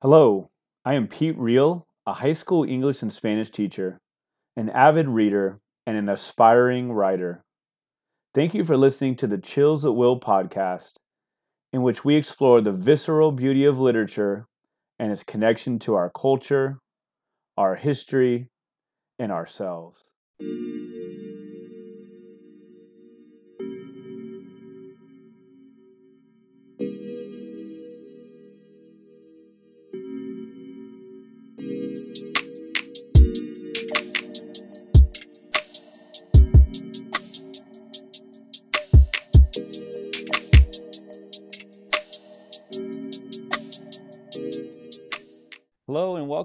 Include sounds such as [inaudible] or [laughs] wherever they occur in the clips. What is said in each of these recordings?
Hello, I am Pete Reel, a high school English and Spanish teacher, an avid reader, and an aspiring writer. Thank you for listening to the Chills at Will podcast, in which we explore the visceral beauty of literature and its connection to our culture, our history, and ourselves.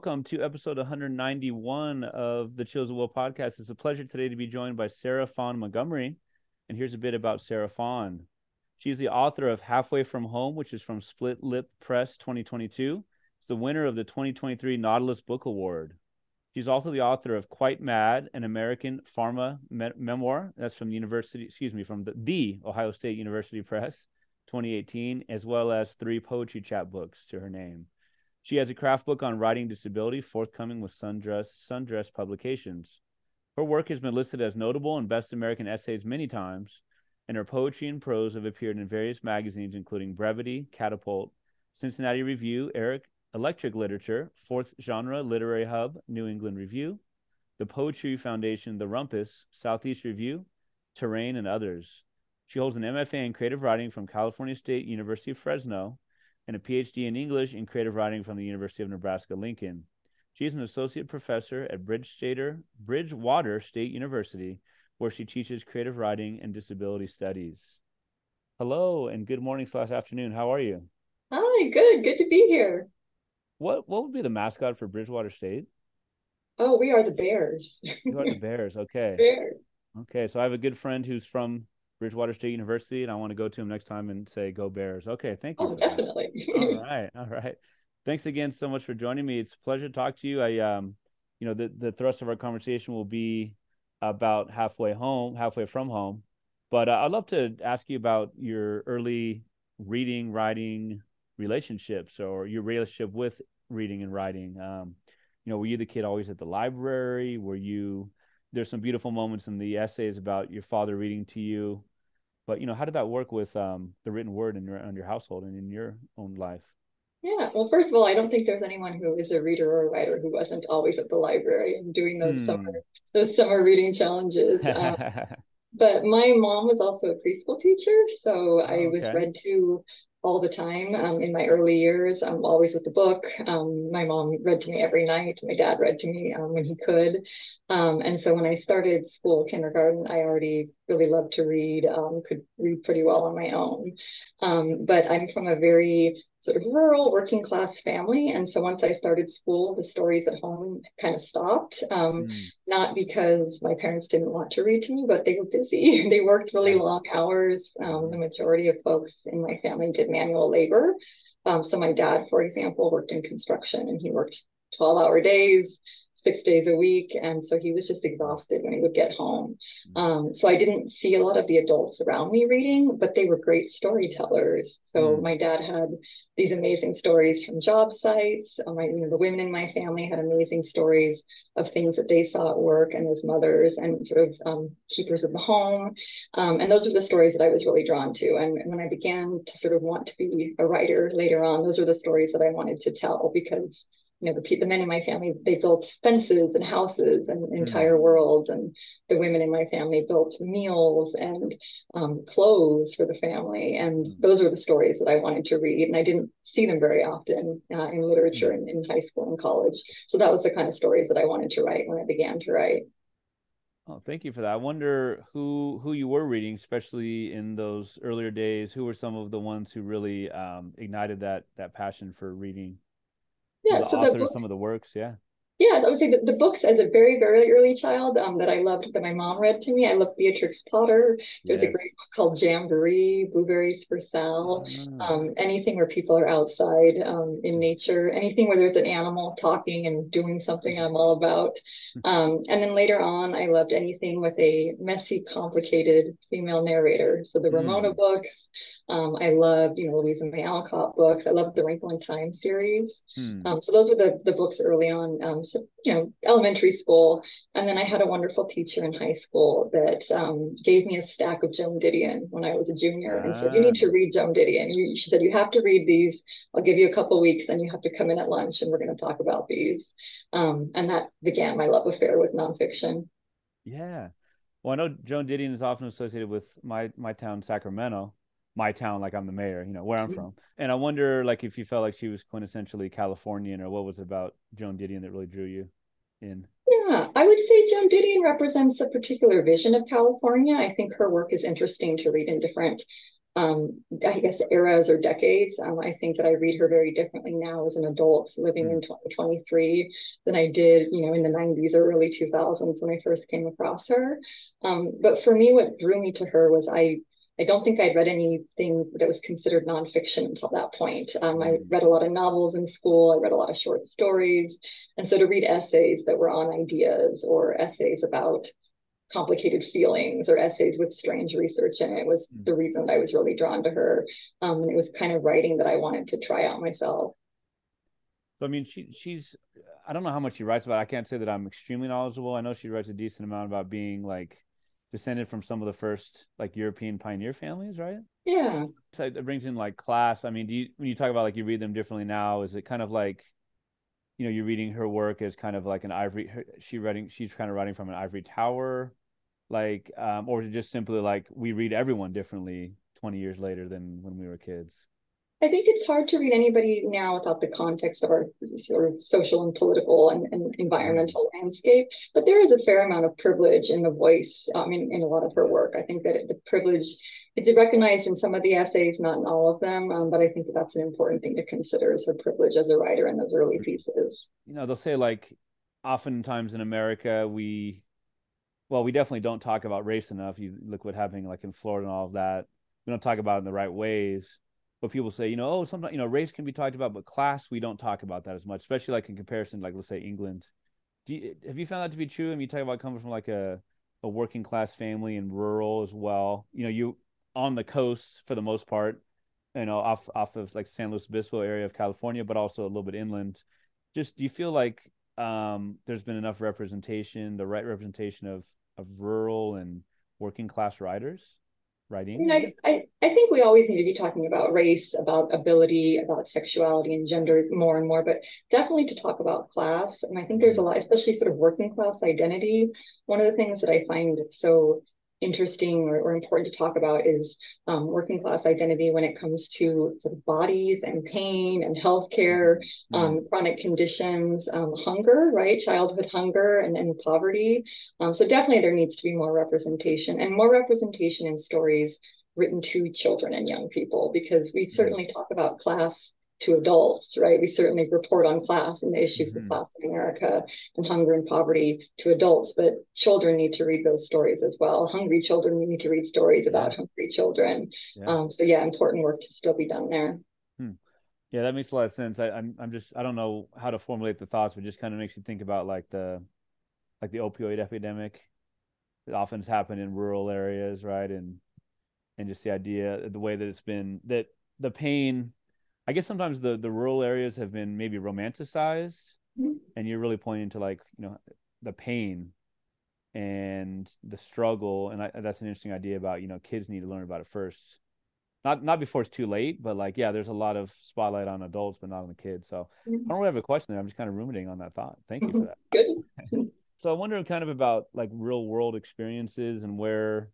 Welcome to episode 191 of the Chills of Will podcast. It's a pleasure today to be joined by Sarah Fawn Montgomery. And here's a bit about Sarah Fawn. She's the author of Halfway from Home, which is from Split Lip Press 2022. It's the winner of the 2023 Nautilus Book Award. She's also the author of Quite Mad, an American pharma me- memoir. That's from the university, excuse me, from the, the Ohio State University Press 2018, as well as three poetry chapbooks to her name. She has a craft book on writing disability forthcoming with Sundress, Sundress Publications. Her work has been listed as notable in best American essays many times, and her poetry and prose have appeared in various magazines, including Brevity, Catapult, Cincinnati Review, Eric Electric Literature, Fourth Genre Literary Hub, New England Review, the Poetry Foundation, The Rumpus, Southeast Review, Terrain, and others. She holds an MFA in creative writing from California State University of Fresno and a PhD in English and creative writing from the University of Nebraska Lincoln. She is an associate professor at Bridgewater State University, where she teaches creative writing and disability studies. Hello and good morning slash afternoon. How are you? Hi, good. Good to be here. What what would be the mascot for Bridgewater State? Oh, we are the Bears. You are the [laughs] Bears. Okay. Bears. Okay. So I have a good friend who's from Bridgewater State University, and I want to go to him next time and say, "Go Bears." Okay, thank you. Oh, definitely. [laughs] all right, all right. Thanks again so much for joining me. It's a pleasure to talk to you. I, um, you know, the the thrust of our conversation will be about halfway home, halfway from home, but uh, I'd love to ask you about your early reading, writing relationships, or your relationship with reading and writing. Um, you know, were you the kid always at the library? Were you there's some beautiful moments in the essays about your father reading to you. But you know how did that work with um, the written word in your in your household and in your own life? Yeah well first of all i don't think there's anyone who is a reader or a writer who wasn't always at the library and doing those hmm. summer those summer reading challenges [laughs] um, but my mom was also a preschool teacher so oh, i was read to all the time um, in my early years. I'm always with the book. Um, my mom read to me every night. My dad read to me um, when he could. Um, and so when I started school, kindergarten, I already really loved to read, um, could read pretty well on my own. Um, but I'm from a very sort of rural working class family. And so once I started school, the stories at home kind of stopped. Um, mm. Not because my parents didn't want to read to me, but they were busy. [laughs] they worked really long hours. Um, the majority of folks in my family did manual labor. Um, so my dad, for example, worked in construction and he worked 12 hour days six days a week. And so he was just exhausted when he would get home. Mm. Um, so I didn't see a lot of the adults around me reading, but they were great storytellers. So mm. my dad had these amazing stories from job sites. Um, I, you know, the women in my family had amazing stories of things that they saw at work and as mothers and sort of um, keepers of the home. Um, and those are the stories that I was really drawn to. And when I began to sort of want to be a writer later on, those were the stories that I wanted to tell because you know the, the men in my family they built fences and houses and mm-hmm. entire worlds and the women in my family built meals and um, clothes for the family and mm-hmm. those were the stories that i wanted to read and i didn't see them very often uh, in literature mm-hmm. in, in high school and college so that was the kind of stories that i wanted to write when i began to write Oh, thank you for that. I wonder who who you were reading, especially in those earlier days. Who were some of the ones who really um, ignited that that passion for reading? Yeah the so authors, some of the works yeah Yeah, I would say the, the books as a very, very early child um, that I loved that my mom read to me. I loved Beatrix Potter. There's yes. a great book called Jamberry, Blueberries for Sal. Mm. Um, anything where people are outside um, in nature, anything where there's an animal talking and doing something, I'm all about. [laughs] Um, and then later on, I loved anything with a messy, complicated female narrator. So the Ramona mm. books. Um, I loved, you know, Louisa May Alcott books. I loved the Wrinkle in Time series. Mm. so those were the the books early on. You know, elementary school. And then I had a wonderful teacher in high school that um, gave me a stack of Joan Didion when I was a junior and said, you need to ah. read Joan Didion. You, she said, you have to read these. I'll give you a couple weeks and you have to come in at lunch and we're going to talk about these. Um, and that began my love affair with nonfiction. Yeah. Well, I know Joan Didion is often associated with my, my town, Sacramento my town like I'm the mayor, you know, where I'm mm-hmm. from. And I wonder like if you felt like she was quintessentially Californian or what was about Joan Didion that really drew you in? Yeah, I would say Joan Didion represents a particular vision of California. I think her work is interesting to read in different um, I guess eras or decades. Um, I think that I read her very differently now as an adult living mm. in 2023 than I did, you know, in the 90s or early 2000s when I first came across her. Um, but for me, what drew me to her was I I don't think I'd read anything that was considered nonfiction until that point. Um, I mm. read a lot of novels in school. I read a lot of short stories. And so to read essays that were on ideas or essays about complicated feelings or essays with strange research in it was mm. the reason that I was really drawn to her. Um, and it was kind of writing that I wanted to try out myself. So, I mean, she she's, I don't know how much she writes about. I can't say that I'm extremely knowledgeable. I know she writes a decent amount about being like descended from some of the first like European pioneer families, right? Yeah. So it brings in like class. I mean, do you when you talk about like you read them differently now, is it kind of like you know, you're reading her work as kind of like an ivory her, she writing she's kind of writing from an ivory tower like um or is it just simply like we read everyone differently 20 years later than when we were kids? I think it's hard to read anybody now without the context of our sort of social and political and, and environmental landscape. But there is a fair amount of privilege in the voice um, in, in a lot of her work. I think that the privilege it's recognized in some of the essays, not in all of them. Um, but I think that that's an important thing to consider is her privilege as a writer in those early pieces. You know, they'll say like oftentimes in America we well, we definitely don't talk about race enough. You look what happening like in Florida and all of that. We don't talk about it in the right ways but people say, you know, oh, sometimes you know, race can be talked about, but class we don't talk about that as much, especially like in comparison, like let's say England. Do you, have you found that to be true? I mean, you talk about coming from like a a working class family and rural as well. You know, you on the coast for the most part, you know, off off of like San Luis Obispo area of California, but also a little bit inland. Just do you feel like um, there's been enough representation, the right representation of of rural and working class writers? Writing? I, I, I think we always need to be talking about race, about ability, about sexuality and gender more and more, but definitely to talk about class. And I think there's a mm-hmm. lot, especially sort of working class identity. One of the things that I find so interesting or, or, important to talk about is um, working class identity when it comes to sort of bodies and pain and healthcare, mm-hmm. um, chronic conditions, um, hunger, right? Childhood hunger and, and poverty. Um, so definitely there needs to be more representation and more representation in stories written to children and young people because we certainly talk about class to adults, right? We certainly report on class and the issues mm-hmm. with class in America and hunger and poverty to adults, but children need to read those stories as well. Hungry children we need to read stories about hungry children. Yeah. Um, so yeah, important work to still be done there. Hmm. Yeah, that makes a lot of sense. I, I'm I'm just I don't know how to formulate the thoughts, but just kind of makes you think about like the like the opioid epidemic that often has happened in rural areas, right? And and just the idea, the way that it's been that the pain I guess sometimes the the rural areas have been maybe romanticized, mm-hmm. and you're really pointing to like you know the pain and the struggle, and I, that's an interesting idea about you know kids need to learn about it first, not not before it's too late, but like yeah, there's a lot of spotlight on adults, but not on the kids. So mm-hmm. I don't really have a question there. I'm just kind of ruminating on that thought. Thank you for that. Good. [laughs] so I wonder kind of about like real world experiences and where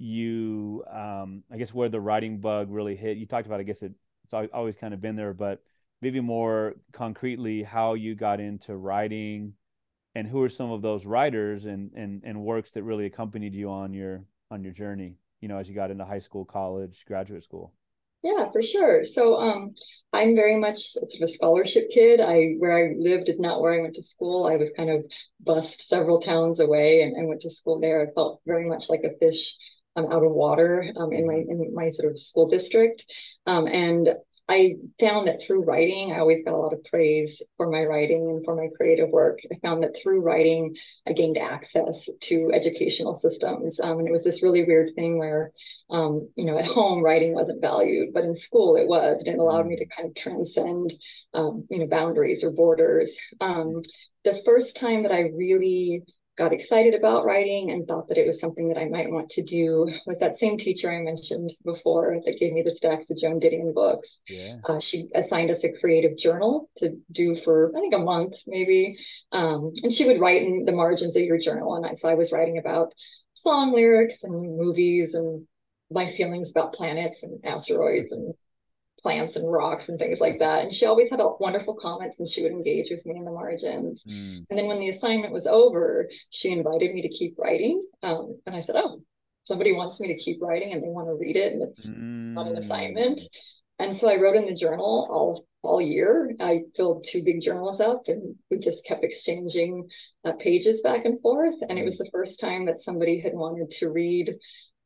you um I guess where the writing bug really hit. You talked about I guess it it's always kind of been there, but maybe more concretely how you got into writing and who are some of those writers and, and, and works that really accompanied you on your, on your journey, you know, as you got into high school, college, graduate school. Yeah, for sure. So um I'm very much sort of a scholarship kid. I where I lived is not where I went to school. I was kind of bussed several towns away and, and went to school there. I felt very much like a fish um, out of water um, in my in my sort of school district. Um, and I found that through writing, I always got a lot of praise for my writing and for my creative work. I found that through writing, I gained access to educational systems. Um, and it was this really weird thing where, um, you know, at home, writing wasn't valued, but in school it was. And it allowed me to kind of transcend, um, you know, boundaries or borders. Um, the first time that I really got excited about writing and thought that it was something that I might want to do was that same teacher I mentioned before that gave me the stacks of Joan Didion books. Yeah. Uh, she assigned us a creative journal to do for I think a month maybe, um, and she would write in the margins of your journal. And I, so I was writing about song lyrics and movies and my feelings about planets and asteroids and plants and rocks and things like that. And she always had wonderful comments and she would engage with me in the margins. Mm. And then when the assignment was over, she invited me to keep writing. Um, and I said, Oh, somebody wants me to keep writing and they want to read it and it's mm. not an assignment. And so I wrote in the journal all all year. I filled two big journals up and we just kept exchanging uh, pages back and forth. And it was the first time that somebody had wanted to read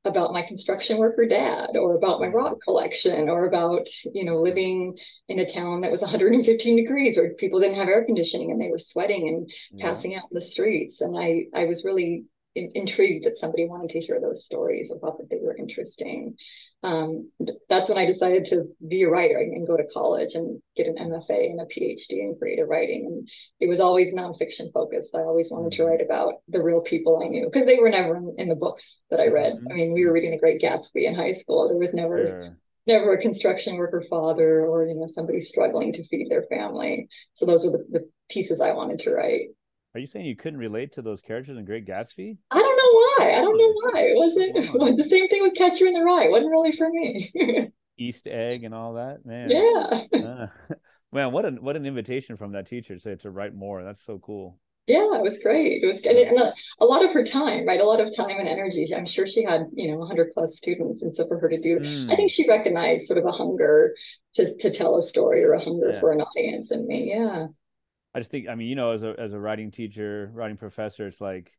about my construction worker dad or about my mm-hmm. rock collection or about you know living in a town that was [laughs] 115 degrees where people didn't have air conditioning and they were sweating and yeah. passing out in the streets and i i was really intrigued that somebody wanted to hear those stories or thought that they were interesting um, that's when I decided to be a writer and go to college and get an MFA and a PhD in creative writing. And it was always nonfiction focused. I always wanted to mm-hmm. write about the real people I knew because they were never in, in, the books that I read. Mm-hmm. I mean, we were reading The Great Gatsby in high school. There was never. Sure. Never a construction worker father or you know somebody struggling to feed their family. So those were the, the pieces I wanted to write. Are you saying you couldn't relate to those characters in Great Gatsby? I don't know why. I don't know why. It wasn't [laughs] the same thing with Catcher in the Rye. It wasn't really for me. [laughs] East egg and all that, man. Yeah. Uh, [laughs] man, what an what an invitation from that teacher to to write more. That's so cool. Yeah, it was great. It was good. And a, a, lot of her time, right? A lot of time and energy. I'm sure she had, you know, 100 plus students. And so for her to do, mm. I think she recognized sort of a hunger to, to tell a story or a hunger yeah. for an audience in me. Yeah. I just think, I mean, you know, as a as a writing teacher, writing professor, it's like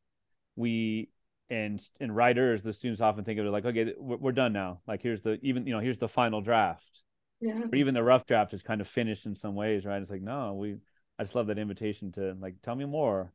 we and and writers, the students often think of it like, okay, we're, done now. Like here's the even you know here's the final draft, yeah. or even the rough draft is kind of finished in some ways, right? It's like no, we. I just love that invitation to like tell me more.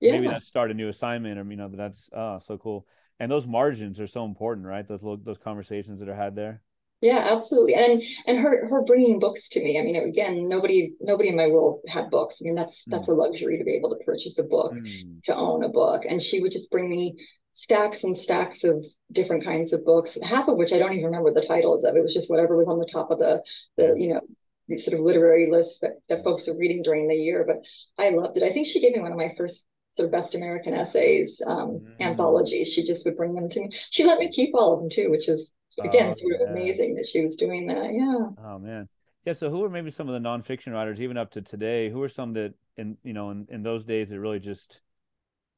Yeah. Maybe that's start a new assignment, or you know, that's oh so cool. And those margins are so important, right? Those little, those conversations that are had there. Yeah, absolutely. And and her her bringing books to me. I mean, again, nobody nobody in my world had books. I mean, that's that's mm. a luxury to be able to purchase a book, mm. to own a book. And she would just bring me stacks and stacks of different kinds of books, half of which I don't even remember the titles of. It was just whatever was on the top of the the you know the sort of literary list that, that folks were reading during the year. But I loved it. I think she gave me one of my first sort of best American essays um, mm. anthologies. She just would bring them to me. She let me keep all of them too, which was again, sort yeah. of amazing that she was doing that. Yeah. Oh man. Yeah. So who are maybe some of the nonfiction writers, even up to today? Who are some that in you know in, in those days that really just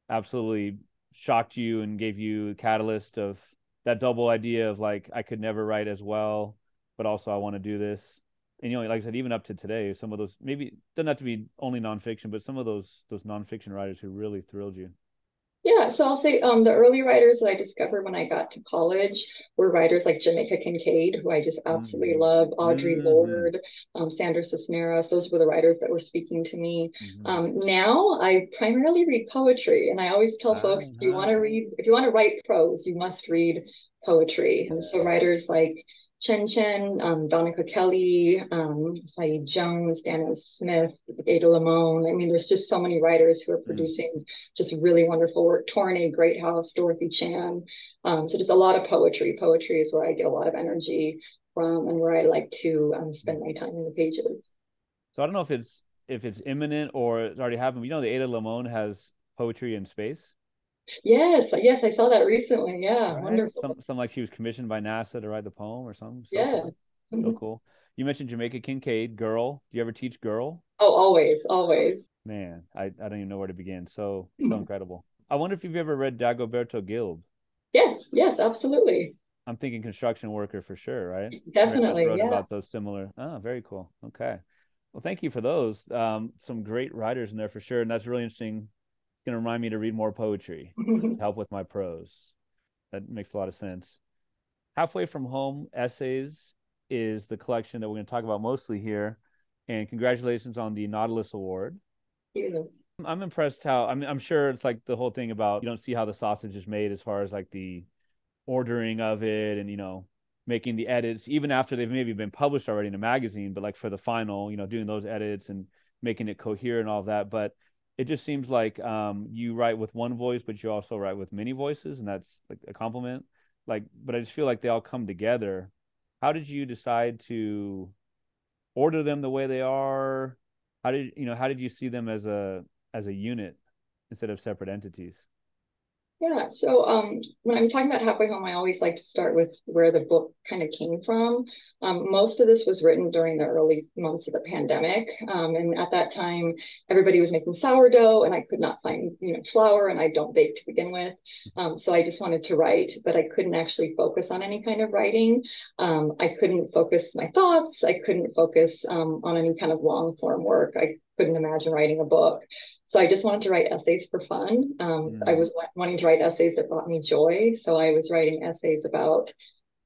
absolutely shocked you and gave you a catalyst of that double idea of like I could never write as well, but also I want to do this. And you know, like I said, even up to today, some of those maybe doesn't have to be only nonfiction, but some of those those nonfiction writers who really thrilled you. Yeah, so I'll say um, the early writers that I discovered when I got to college were writers like Jamaica Kincaid, who I just absolutely mm-hmm. love, Audre mm-hmm. Lorde, um, Sandra Cisneros. Those were the writers that were speaking to me. Mm-hmm. Um, now I primarily read poetry, and I always tell folks if you want to read, if you want to write prose, you must read poetry. And so writers like Chen Chen, um, Donika Kelly, um, Saeed Jones, Danez Smith, Ada Limon. I mean, there's just so many writers who are mm. producing mm. just really wonderful work. Torrin A. Greathouse, Dorothy Chan. Um, so just a lot of poetry. Poetry is where I get a lot of energy from and where I like to um, spend my time in the pages. So I don't know if it's if it's imminent or it's already happened. But you know, the Ada Limon has poetry in space. Yes, yes, I saw that recently. Yeah, right. wonderful. Some, some like she was commissioned by NASA to write the poem or something. So yeah, cool. so mm-hmm. cool. You mentioned Jamaica Kincaid, girl. Do you ever teach girl? Oh, always, always. Man, I, I don't even know where to begin. So so mm-hmm. incredible. I wonder if you've ever read Dagoberto Gilb. Yes, yes, absolutely. I'm thinking construction worker for sure, right? Definitely. Wrote yeah. about those similar. Oh, very cool. Okay. Well, thank you for those. Um, some great writers in there for sure, and that's really interesting. Going to remind me to read more poetry, [laughs] help with my prose. That makes a lot of sense. Halfway from Home Essays is the collection that we're going to talk about mostly here. And congratulations on the Nautilus Award. Thank you. I'm impressed how I mean I'm sure it's like the whole thing about you don't see how the sausage is made as far as like the ordering of it and you know making the edits even after they've maybe been published already in a magazine but like for the final you know doing those edits and making it coherent and all of that but it just seems like um, you write with one voice but you also write with many voices and that's like a compliment. Like but i just feel like they all come together. How did you decide to order them the way they are? How did you know how did you see them as a as a unit instead of separate entities yeah. So um, when I'm talking about halfway home, I always like to start with where the book kind of came from. Um, most of this was written during the early months of the pandemic, um, and at that time, everybody was making sourdough, and I could not find you know flour, and I don't bake to begin with. Um, so I just wanted to write, but I couldn't actually focus on any kind of writing. Um, I couldn't focus my thoughts. I couldn't focus um, on any kind of long form work. I couldn't imagine writing a book. So I just wanted to write essays for fun. Um, mm. I was wanting to write essays that brought me joy. So I was writing essays about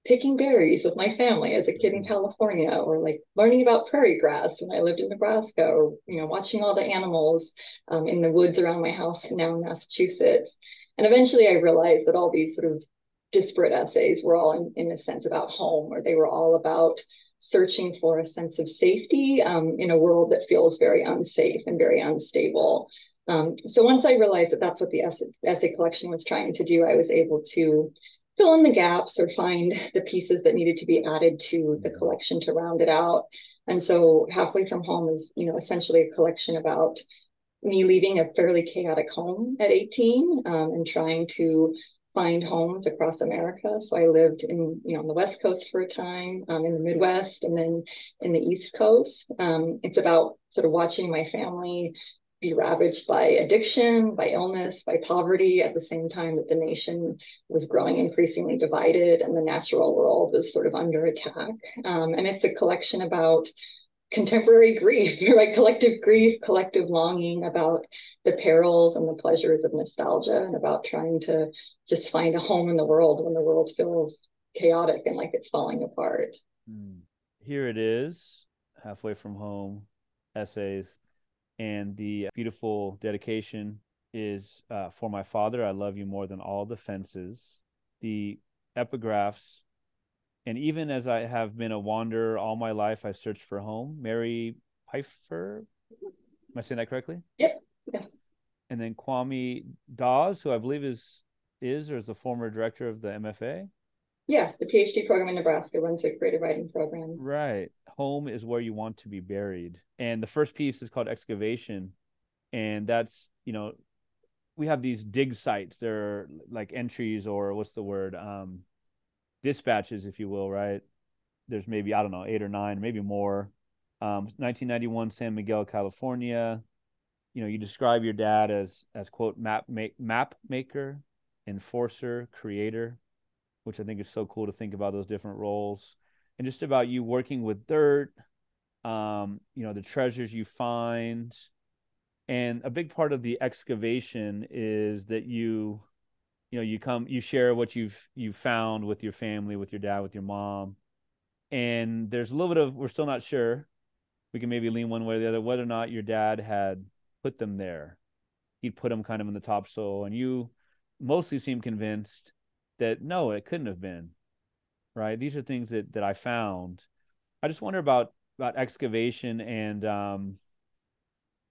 picking berries with my family as a kid in mm. California, or like learning about prairie grass when I lived in Nebraska, or you know, watching all the animals um, in the woods around my house now in Massachusetts. And eventually, I realized that all these sort of disparate essays were all in, in a sense about home, or they were all about searching for a sense of safety um, in a world that feels very unsafe and very unstable. Um, so once I realized that that's what the essay, essay collection was trying to do, I was able to fill in the gaps or find the pieces that needed to be added to the collection to round it out. And so halfway from home is, you know, essentially a collection about me leaving a fairly chaotic home at 18 um, and trying to find homes across America. So I lived in, you know, on the West Coast for a time, um, in the Midwest, and then in the East Coast. Um, it's about sort of watching my family be ravaged by addiction, by illness, by poverty, at the same time that the nation was growing increasingly divided and the natural world was sort of under attack. Um, and it's a collection about contemporary grief, [laughs] right? Collective grief, collective longing about the perils and the pleasures of nostalgia and about trying to just find a home in the world when the world feels chaotic and like it's falling apart. Hmm. Here it is, halfway from home, essays, and the beautiful dedication is uh, for my father. I love you more than all the fences. The epigraphs, and even as I have been a wanderer all my life, I searched for home. Mary Pipher, am I saying that correctly? Yep. Yeah. And then Kwame Dawes, who I believe is is or is the former director of the MFA. Yeah, the PhD program in Nebraska runs a creative writing program. Right. Home is where you want to be buried. And the first piece is called excavation. And that's, you know, we have these dig sites. They're like entries or what's the word? Um, dispatches, if you will, right? There's maybe, I don't know, eight or nine, maybe more. Um, 1991, San Miguel, California. You know, you describe your dad as as quote map map maker, enforcer, creator, which I think is so cool to think about those different roles, and just about you working with dirt, um, you know, the treasures you find, and a big part of the excavation is that you, you know, you come, you share what you've you've found with your family, with your dad, with your mom, and there's a little bit of we're still not sure. We can maybe lean one way or the other whether or not your dad had put them there. He'd put them kind of in the topsoil, and you mostly seem convinced that no, it couldn't have been. Right? These are things that that I found. I just wonder about about excavation and um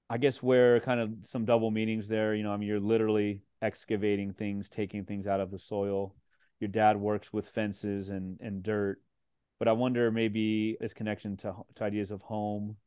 I guess where kind of some double meanings there. You know, I mean, you're literally excavating things, taking things out of the soil. Your dad works with fences and and dirt, but I wonder maybe its connection to to ideas of home,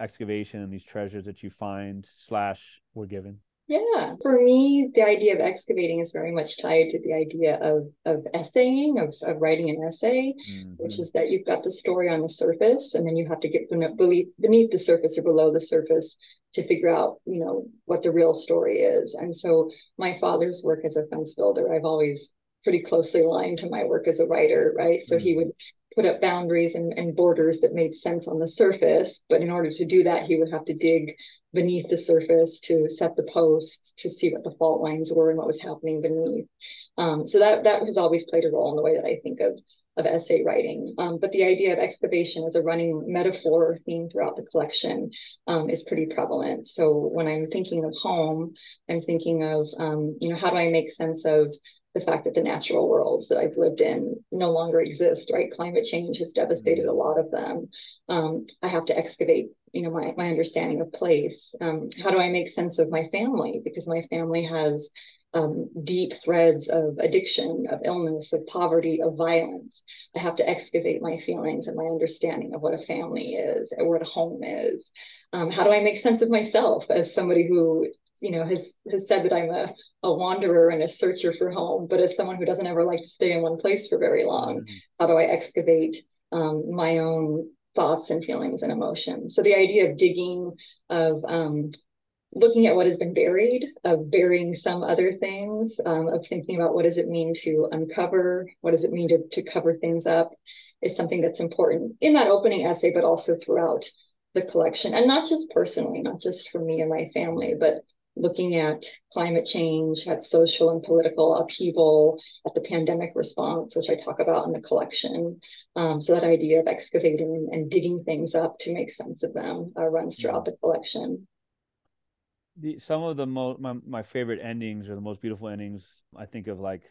excavation, and these treasures that you find slash were given. Yeah, for me, the idea of excavating is very much tied to the idea of of essaying, of, of writing an essay, mm-hmm. which is that you've got the story on the surface, and then you have to get beneath the surface or below the surface to figure out, you know, what the real story is. And so, my father's work as a fence builder, I've always pretty closely aligned to my work as a writer, right? So mm-hmm. he would put up boundaries and, and borders that made sense on the surface. But in order to do that, he would have to dig beneath the surface to set the posts to see what the fault lines were and what was happening beneath. Um, so that that has always played a role in the way that I think of of essay writing. Um, but the idea of excavation as a running metaphor theme throughout the collection um, is pretty prevalent. So when I'm thinking of home, I'm thinking of, um, you know, how do I make sense of the fact that the natural worlds that I've lived in no longer exist, right? Climate change has devastated a lot of them. Um, I have to excavate, you know, my, my understanding of place. Um, how do I make sense of my family? Because my family has um, deep threads of addiction, of illness, of poverty, of violence. I have to excavate my feelings and my understanding of what a family is and what a home is. Um, how do I make sense of myself as somebody who, you know, has has said that I'm a, a wanderer and a searcher for home, but as someone who doesn't ever like to stay in one place for very long, mm-hmm. how do I excavate um, my own thoughts and feelings and emotions? So the idea of digging, of um, looking at what has been buried, of burying some other things, um, of thinking about what does it mean to uncover, what does it mean to, to cover things up, is something that's important in that opening essay, but also throughout the collection. And not just personally, not just for me and my family, but looking at climate change, at social and political upheaval, at the pandemic response, which I talk about in the collection. Um, so that idea of excavating and digging things up to make sense of them uh, runs throughout the collection the some of the most my, my favorite endings or the most beautiful endings i think of like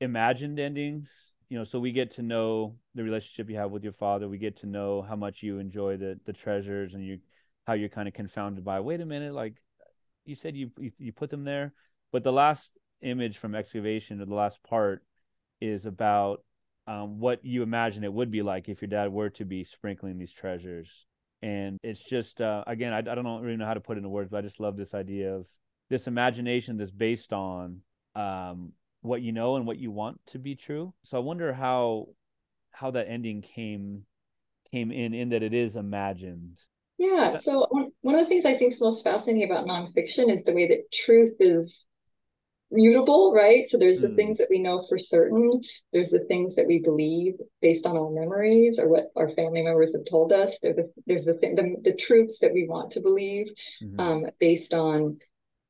imagined endings. You know so we get to know the relationship you have with your father. We get to know how much you enjoy the the treasures and you how you're kind of confounded by wait a minute like you said you you, you put them there. But the last image from excavation or the last part is about um, what you imagine it would be like if your dad were to be sprinkling these treasures and it's just uh, again I, I don't really know how to put it into words but i just love this idea of this imagination that's based on um, what you know and what you want to be true. So i wonder how how that ending came came in in that it is imagined. Yeah so one of the things i think is most fascinating about nonfiction is the way that truth is mutable, right? So there's the mm. things that we know for certain. There's the things that we believe based on our memories or what our family members have told us. There's the, there's the, thing, the, the truths that we want to believe mm-hmm. um, based on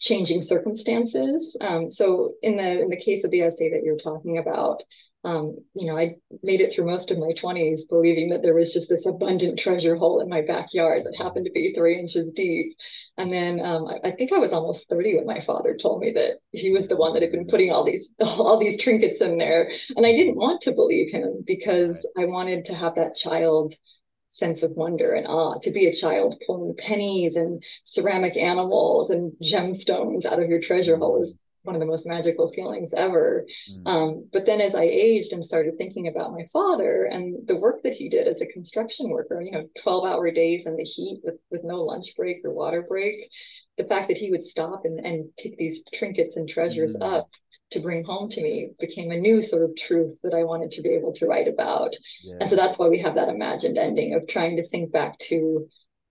changing circumstances. Um, so in the in the case of the essay that you're talking about, um, you know, I made it through most of my 20s believing that there was just this abundant treasure hole in my backyard that happened to be three inches deep. And then um, I, I, think I was almost 30 when my father told me that he was the one that had been putting all these [laughs] all these trinkets in there. And I didn't want to believe him because I wanted to have that child sense of wonder and awe to be a child pulling pennies and ceramic animals and gemstones out of your treasure hole is one of the most magical feelings ever. Mm. Um, but then as I aged and started thinking about my father and the work that he did as a construction worker, you know, 12 hour days in the heat with, with no lunch break or water break, the fact that he would stop and, and pick these trinkets and treasures mm. up to bring home to me became a new sort of truth that I wanted to be able to write about. Yeah. And so that's why we have that imagined ending of trying to think back to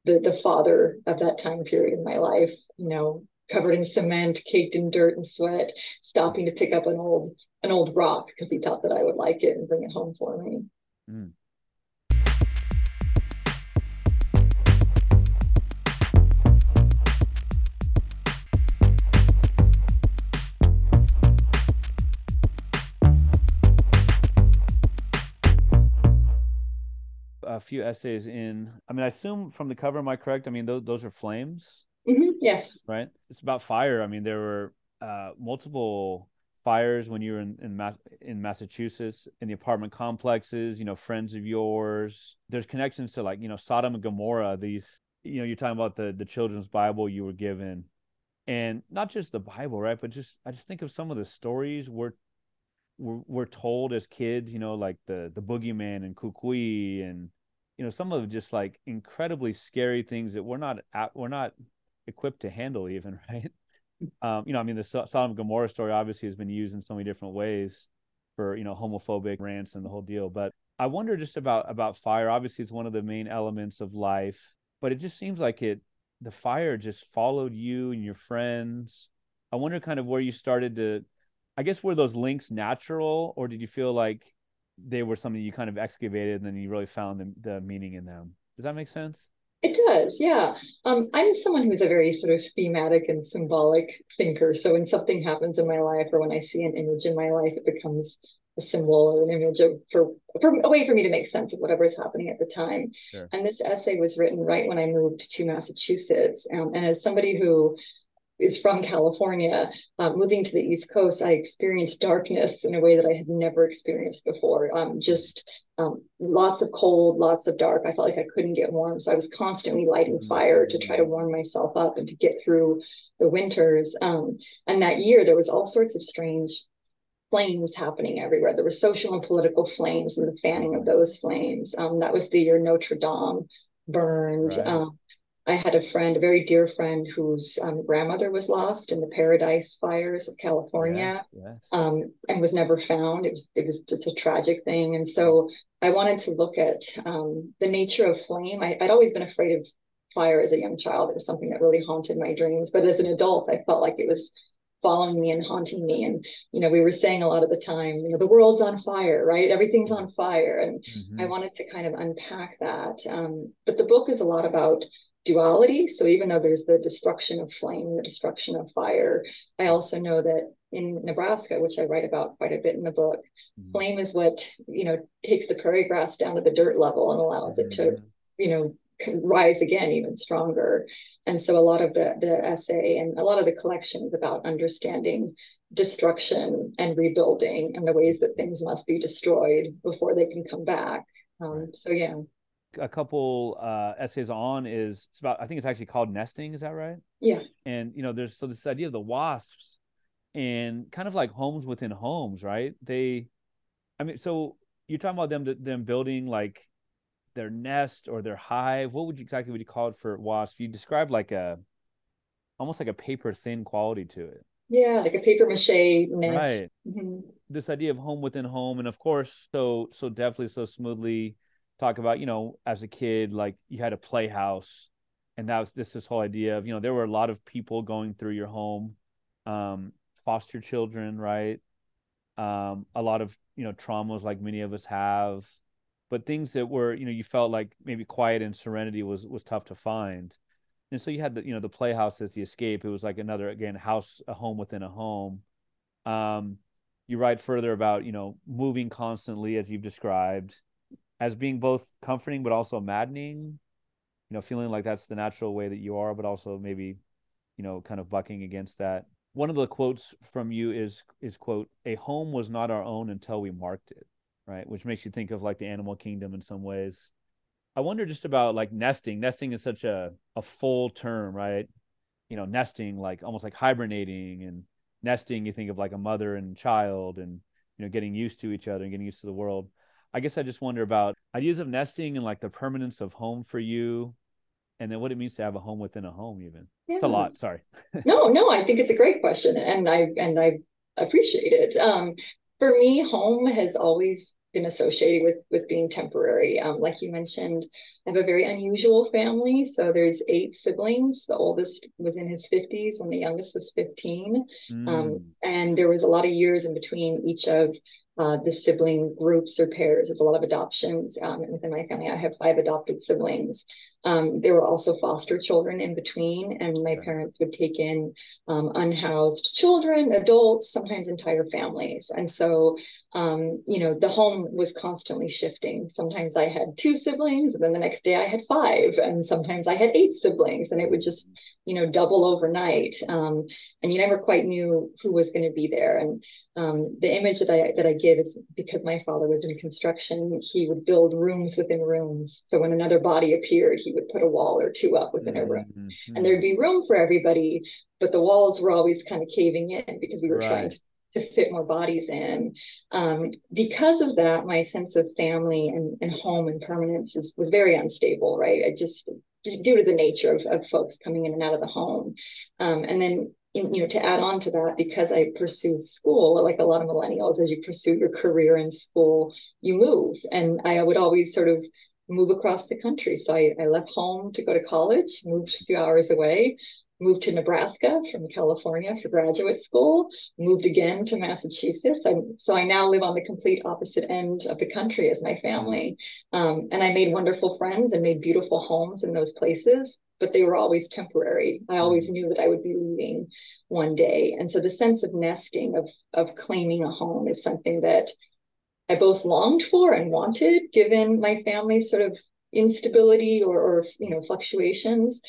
the the father of that time period in my life, you know, covered in cement, caked in dirt and sweat, stopping to pick up an old an old rock because he thought that I would like it and bring it home for me. Mm. a few essays in. I mean, I assume from the cover, am I correct? I mean, those those are flames. Mm-hmm. Yes. Right. It's about fire. I mean, there were uh, multiple fires when you were in in, Ma- in Massachusetts in the apartment complexes. You know, friends of yours. There's connections to like you know Sodom and Gomorrah. These you know you're talking about the the children's Bible you were given, and not just the Bible, right? But just I just think of some of the stories we're we're, we're told as kids. You know, like the the boogeyman and Cucuy and you know some of just like incredibly scary things that we're not at, we're not equipped to handle even [laughs] right um, you know i mean the sodom and gomorrah story obviously has been used in so many different ways for you know homophobic rants and the whole deal but i wonder just about about fire obviously it's one of the main elements of life but it just seems like it the fire just followed you and your friends i wonder kind of where you started to I guess were those links natural, or did you feel like they were something you kind of excavated and then you really found the, the meaning in them? Does that make sense? It does, yeah. Um, I'm someone who's a very sort of thematic and symbolic thinker. So when something happens in my life or when I see an image in my life, it becomes a symbol or an image of for, for a way for me to make sense of whatever is happening at the time. Sure. And this essay was written right when I moved to Massachusetts. Um, and as somebody who is from California, um, moving to the East Coast, I experienced darkness in a way that I had never experienced before. Um, just um, lots of cold, lots of dark. I felt like I couldn't get warm. So I was constantly lighting mm-hmm. fire to try to warm myself up and to get through the winters. Um, and that year, there was all sorts of strange flames happening everywhere. There were social and political flames and the fanning of those flames. Um, that was the year Notre Dame burned. Right. Um, I had a friend, a very dear friend, whose um, grandmother was lost in the Paradise fires of California, yes, yes. Um, and was never found. It was it was just a tragic thing, and so I wanted to look at um, the nature of flame. I, would always been afraid of fire as a young child. It was something that really haunted my dreams, but as an adult, I felt like it was following me and haunting me. And, you know, we were saying a lot of the time, you know, the world's on fire, right? Everything's on fire. And mm-hmm. I wanted to kind of unpack that. Um, but the book is a lot about duality. So even though there's the destruction of flame, the destruction of fire, I also know that in Nebraska, which I write about quite a bit in the book, mm-hmm. flame is what, you know, takes the prairie grass down to the dirt level and allows it to, mm-hmm. you know, rise again even stronger and so a lot of the the essay and a lot of the collection is about understanding destruction and rebuilding and the ways that things must be destroyed before they can come back um, so yeah a couple uh, essays on is it's about i think it's actually called nesting is that right yeah and you know there's so this idea of the wasps and kind of like homes within homes right they i mean so you're talking about them them building like their nest or their hive. What would you exactly would you call it for wasp? You described like a almost like a paper thin quality to it. Yeah, like a paper mache nest. Right. Mm-hmm. This idea of home within home, and of course, so so definitely so smoothly talk about you know as a kid like you had a playhouse, and that was this this whole idea of you know there were a lot of people going through your home, um, foster children, right? Um, a lot of you know traumas like many of us have but things that were you know you felt like maybe quiet and serenity was was tough to find. And so you had the you know the playhouse as the escape. It was like another again house a home within a home. Um you write further about you know moving constantly as you've described as being both comforting but also maddening you know feeling like that's the natural way that you are but also maybe you know kind of bucking against that one of the quotes from you is is quote a home was not our own until we marked it right? Which makes you think of like the animal kingdom in some ways. I wonder just about like nesting. Nesting is such a a full term, right? You know, nesting like almost like hibernating and nesting. You think of like a mother and child, and you know, getting used to each other and getting used to the world. I guess I just wonder about ideas of nesting and like the permanence of home for you, and then what it means to have a home within a home. Even yeah. it's a lot. Sorry. [laughs] no, no, I think it's a great question, and I and I appreciate it. Um, for me, home has always been associated with with being temporary. Um, like you mentioned, I have a very unusual family. So there's eight siblings. The oldest was in his 50s when the youngest was 15. Mm. Um, and there was a lot of years in between each of uh, the sibling groups or pairs. There's a lot of adoptions um, within my family. I have five adopted siblings. Um, there were also foster children in between, and my parents would take in um, unhoused children, adults, sometimes entire families. And so, um, you know, the home was constantly shifting. Sometimes I had two siblings, and then the next day I had five, and sometimes I had eight siblings, and it would just, you know, double overnight. Um, and you never quite knew who was going to be there. And um, the image that I that I give is because my father was in construction. He would build rooms within rooms. So when another body appeared, he would put a wall or two up within mm-hmm. a room, mm-hmm. and there'd be room for everybody. But the walls were always kind of caving in because we were right. trying to, to, fit more bodies in. Um, because of that, my sense of family and, and home and permanence is, was very unstable. Right, I just due to the nature of, of folks coming in and out of the home, um, and then you know, to add on to that, because I pursued school, like a lot of millennials, as you pursue your career in school, you move. And I would always sort of move across the country. So I, I left home to go to college, moved a few hours away, moved to Nebraska from California for graduate school, moved again to Massachusetts. I, so I now live on the complete opposite end of the country as my family. Um, and I made wonderful friends and made beautiful homes in those places, but they were always temporary. I always knew that I would be leaving one day. And so the sense of nesting, of, of claiming a home is something that I both longed for and wanted, given my family's sort of instability or, or you know fluctuations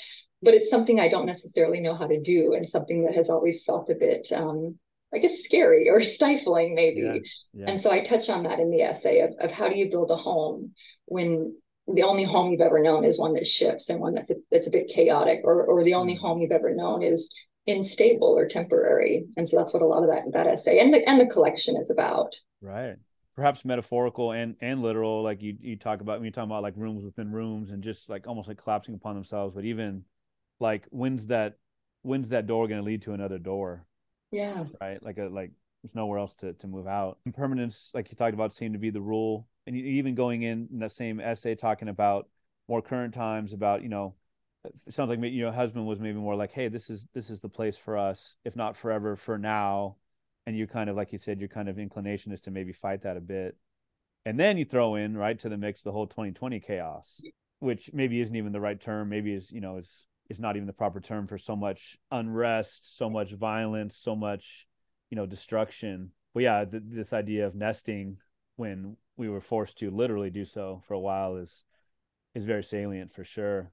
but it's something I don't necessarily know how to do and something that has always felt a bit um, I guess scary or [laughs] stifling maybe. Yeah, yeah. And so I touch on that in the essay of, of how do you build a home when the only home you've ever known is one that shifts and one that's a, that's a bit chaotic or, or the only mm. home you've ever known is unstable or temporary. And so that's what a lot of that, that essay and the, and the collection is about. Right. Perhaps metaphorical and, and literal, like you, you talk about when you talk about like rooms within rooms and just like almost like collapsing upon themselves, but even like when's that when's that door going to lead to another door? Yeah. Right? Like a like there's nowhere else to, to move out. Impermanence like you talked about seemed to be the rule. And even going in, in that same essay talking about more current times about you know it sounds like you know husband was maybe more like hey this is this is the place for us if not forever for now and you kind of like you said your kind of inclination is to maybe fight that a bit and then you throw in right to the mix the whole 2020 chaos which maybe isn't even the right term maybe is you know is is not even the proper term for so much unrest, so much violence, so much, you know, destruction. But yeah, th- this idea of nesting when we were forced to literally do so for a while is is very salient for sure.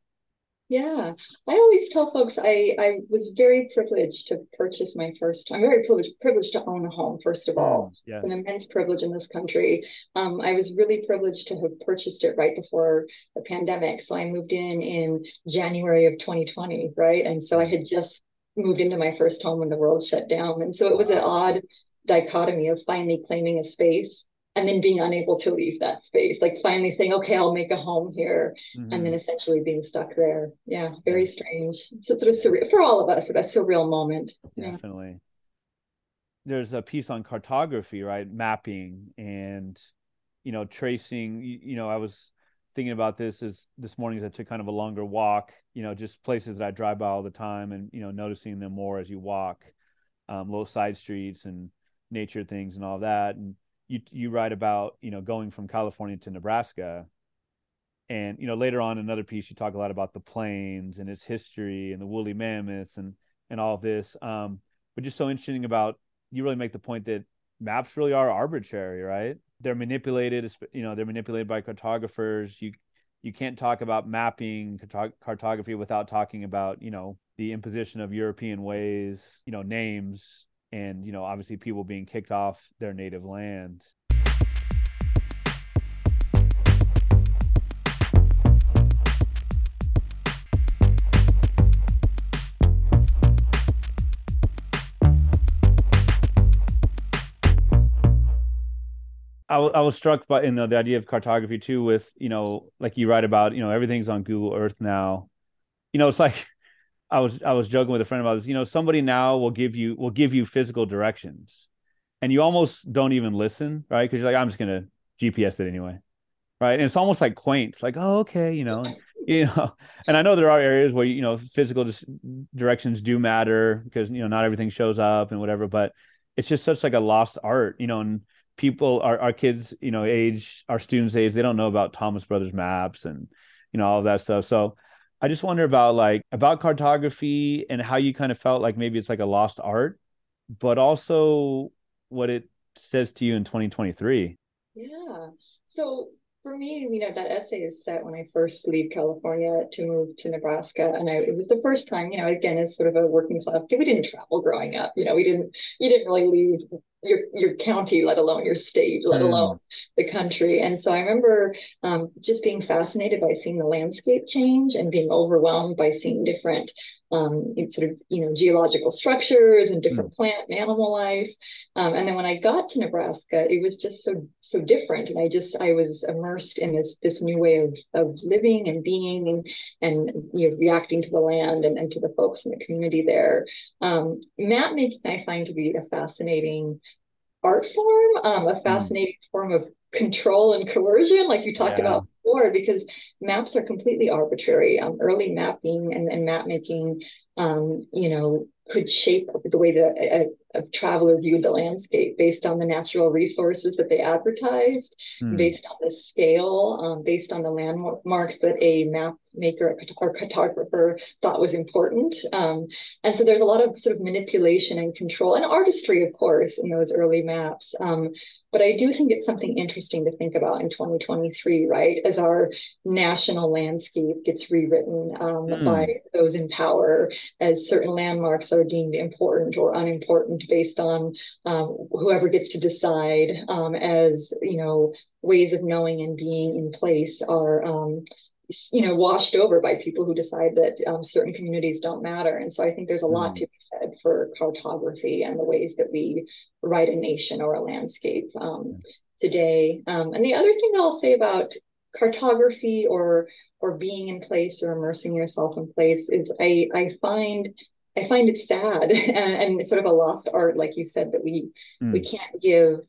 Yeah, I always tell folks I I was very privileged to purchase my first. I'm very privileged privileged to own a home. First of all, mm, yes. an immense privilege in this country. Um, I was really privileged to have purchased it right before the pandemic. So I moved in in January of 2020, right, and so I had just moved into my first home when the world shut down, and so it was an odd dichotomy of finally claiming a space and then being unable to leave that space like finally saying okay i'll make a home here mm-hmm. and then mm-hmm. essentially being stuck there. Yeah very strange. So sort of surreal for all of us a surreal moment. Definitely. Yeah. there's a piece on cartography right? Mapping and you know tracing. You, you know i was thinking about this as this morning as i took kind of a longer walk you know just places that i drive by all the time and you know noticing them more as you walk um, low side streets and nature things and all that. And you you write about you know going from California to Nebraska, and you know later on another piece you talk a lot about the plains and its history and the woolly mammoths and and all this. Um, but just so interesting about you really make the point that maps really are arbitrary, right? They're manipulated, you know, they're manipulated by cartographers. You you can't talk about mapping cartography without talking about you know the imposition of European ways, you know, names, and you know obviously people being kicked off their native land. I, was struck by you know the idea of cartography too with you know like you write about you know everything's on Google Earth now. You know it's like I was I was joking with a friend about this. You know, somebody now will give you will give you physical directions, and you almost don't even listen, right? Because you're like, I'm just gonna GPS it anyway, right? And it's almost like quaint, like, oh, okay, you know, [laughs] you know. And I know there are areas where you know physical dis- directions do matter because you know not everything shows up and whatever, but it's just such like a lost art, you know. And people, our our kids, you know, age, our students' age, they don't know about Thomas Brothers maps and you know all of that stuff. So I just wonder about like about cartography and how you kind of felt like maybe it's like a lost art, but also what it says to you in 2023. Yeah. So for me, you know, that essay is set when I first leave California to move to Nebraska. And I, it was the first time, you know, again, as sort of a working class kid, we didn't travel growing up. You know, we didn't, you didn't really leave your your county, let alone your state, let mm. alone the country. And so I remember um, just being fascinated by seeing the landscape change and being overwhelmed by seeing different um, sort of you know geological structures and different mm. plant and animal life. Um, and then when I got to Nebraska, it was just so so different, and I just I was immersed in this this new way of of living and being and and you know reacting to the land and, and to the folks in the community there. Um, map making I find to be a fascinating art form, um, a mm. fascinating mm. form of control and coercion, like you talked yeah. about before because maps are completely arbitrary. Um, early mapping and, and map making, um, you know, could shape the way that a, a, traveler viewed the landscape based on the natural resources that they advertised, mm. based on the scale, um, based on the landmarks that a map maker or cartographer thought was important. Um, and so there's a lot of sort of manipulation and control and artistry, of course, in those early maps. Um, but I do think it's something interesting to think about in 2023, right? As our national landscape gets rewritten um, mm. by those in power, as certain landmarks are deemed important or unimportant based on um, whoever gets to decide, um, as you know, ways of knowing and being in place are um, you know washed over by people who decide that um, certain communities don't matter. And so i think there's a lot mm. to be said for cartography and the ways that we write a nation or a landscape um, today. Um, and the other thing i'll say about cartography or or being in place or immersing yourself in place is i i find I find it sad and, [laughs] and, sort of a lost art, like you said, that we mm. we can't give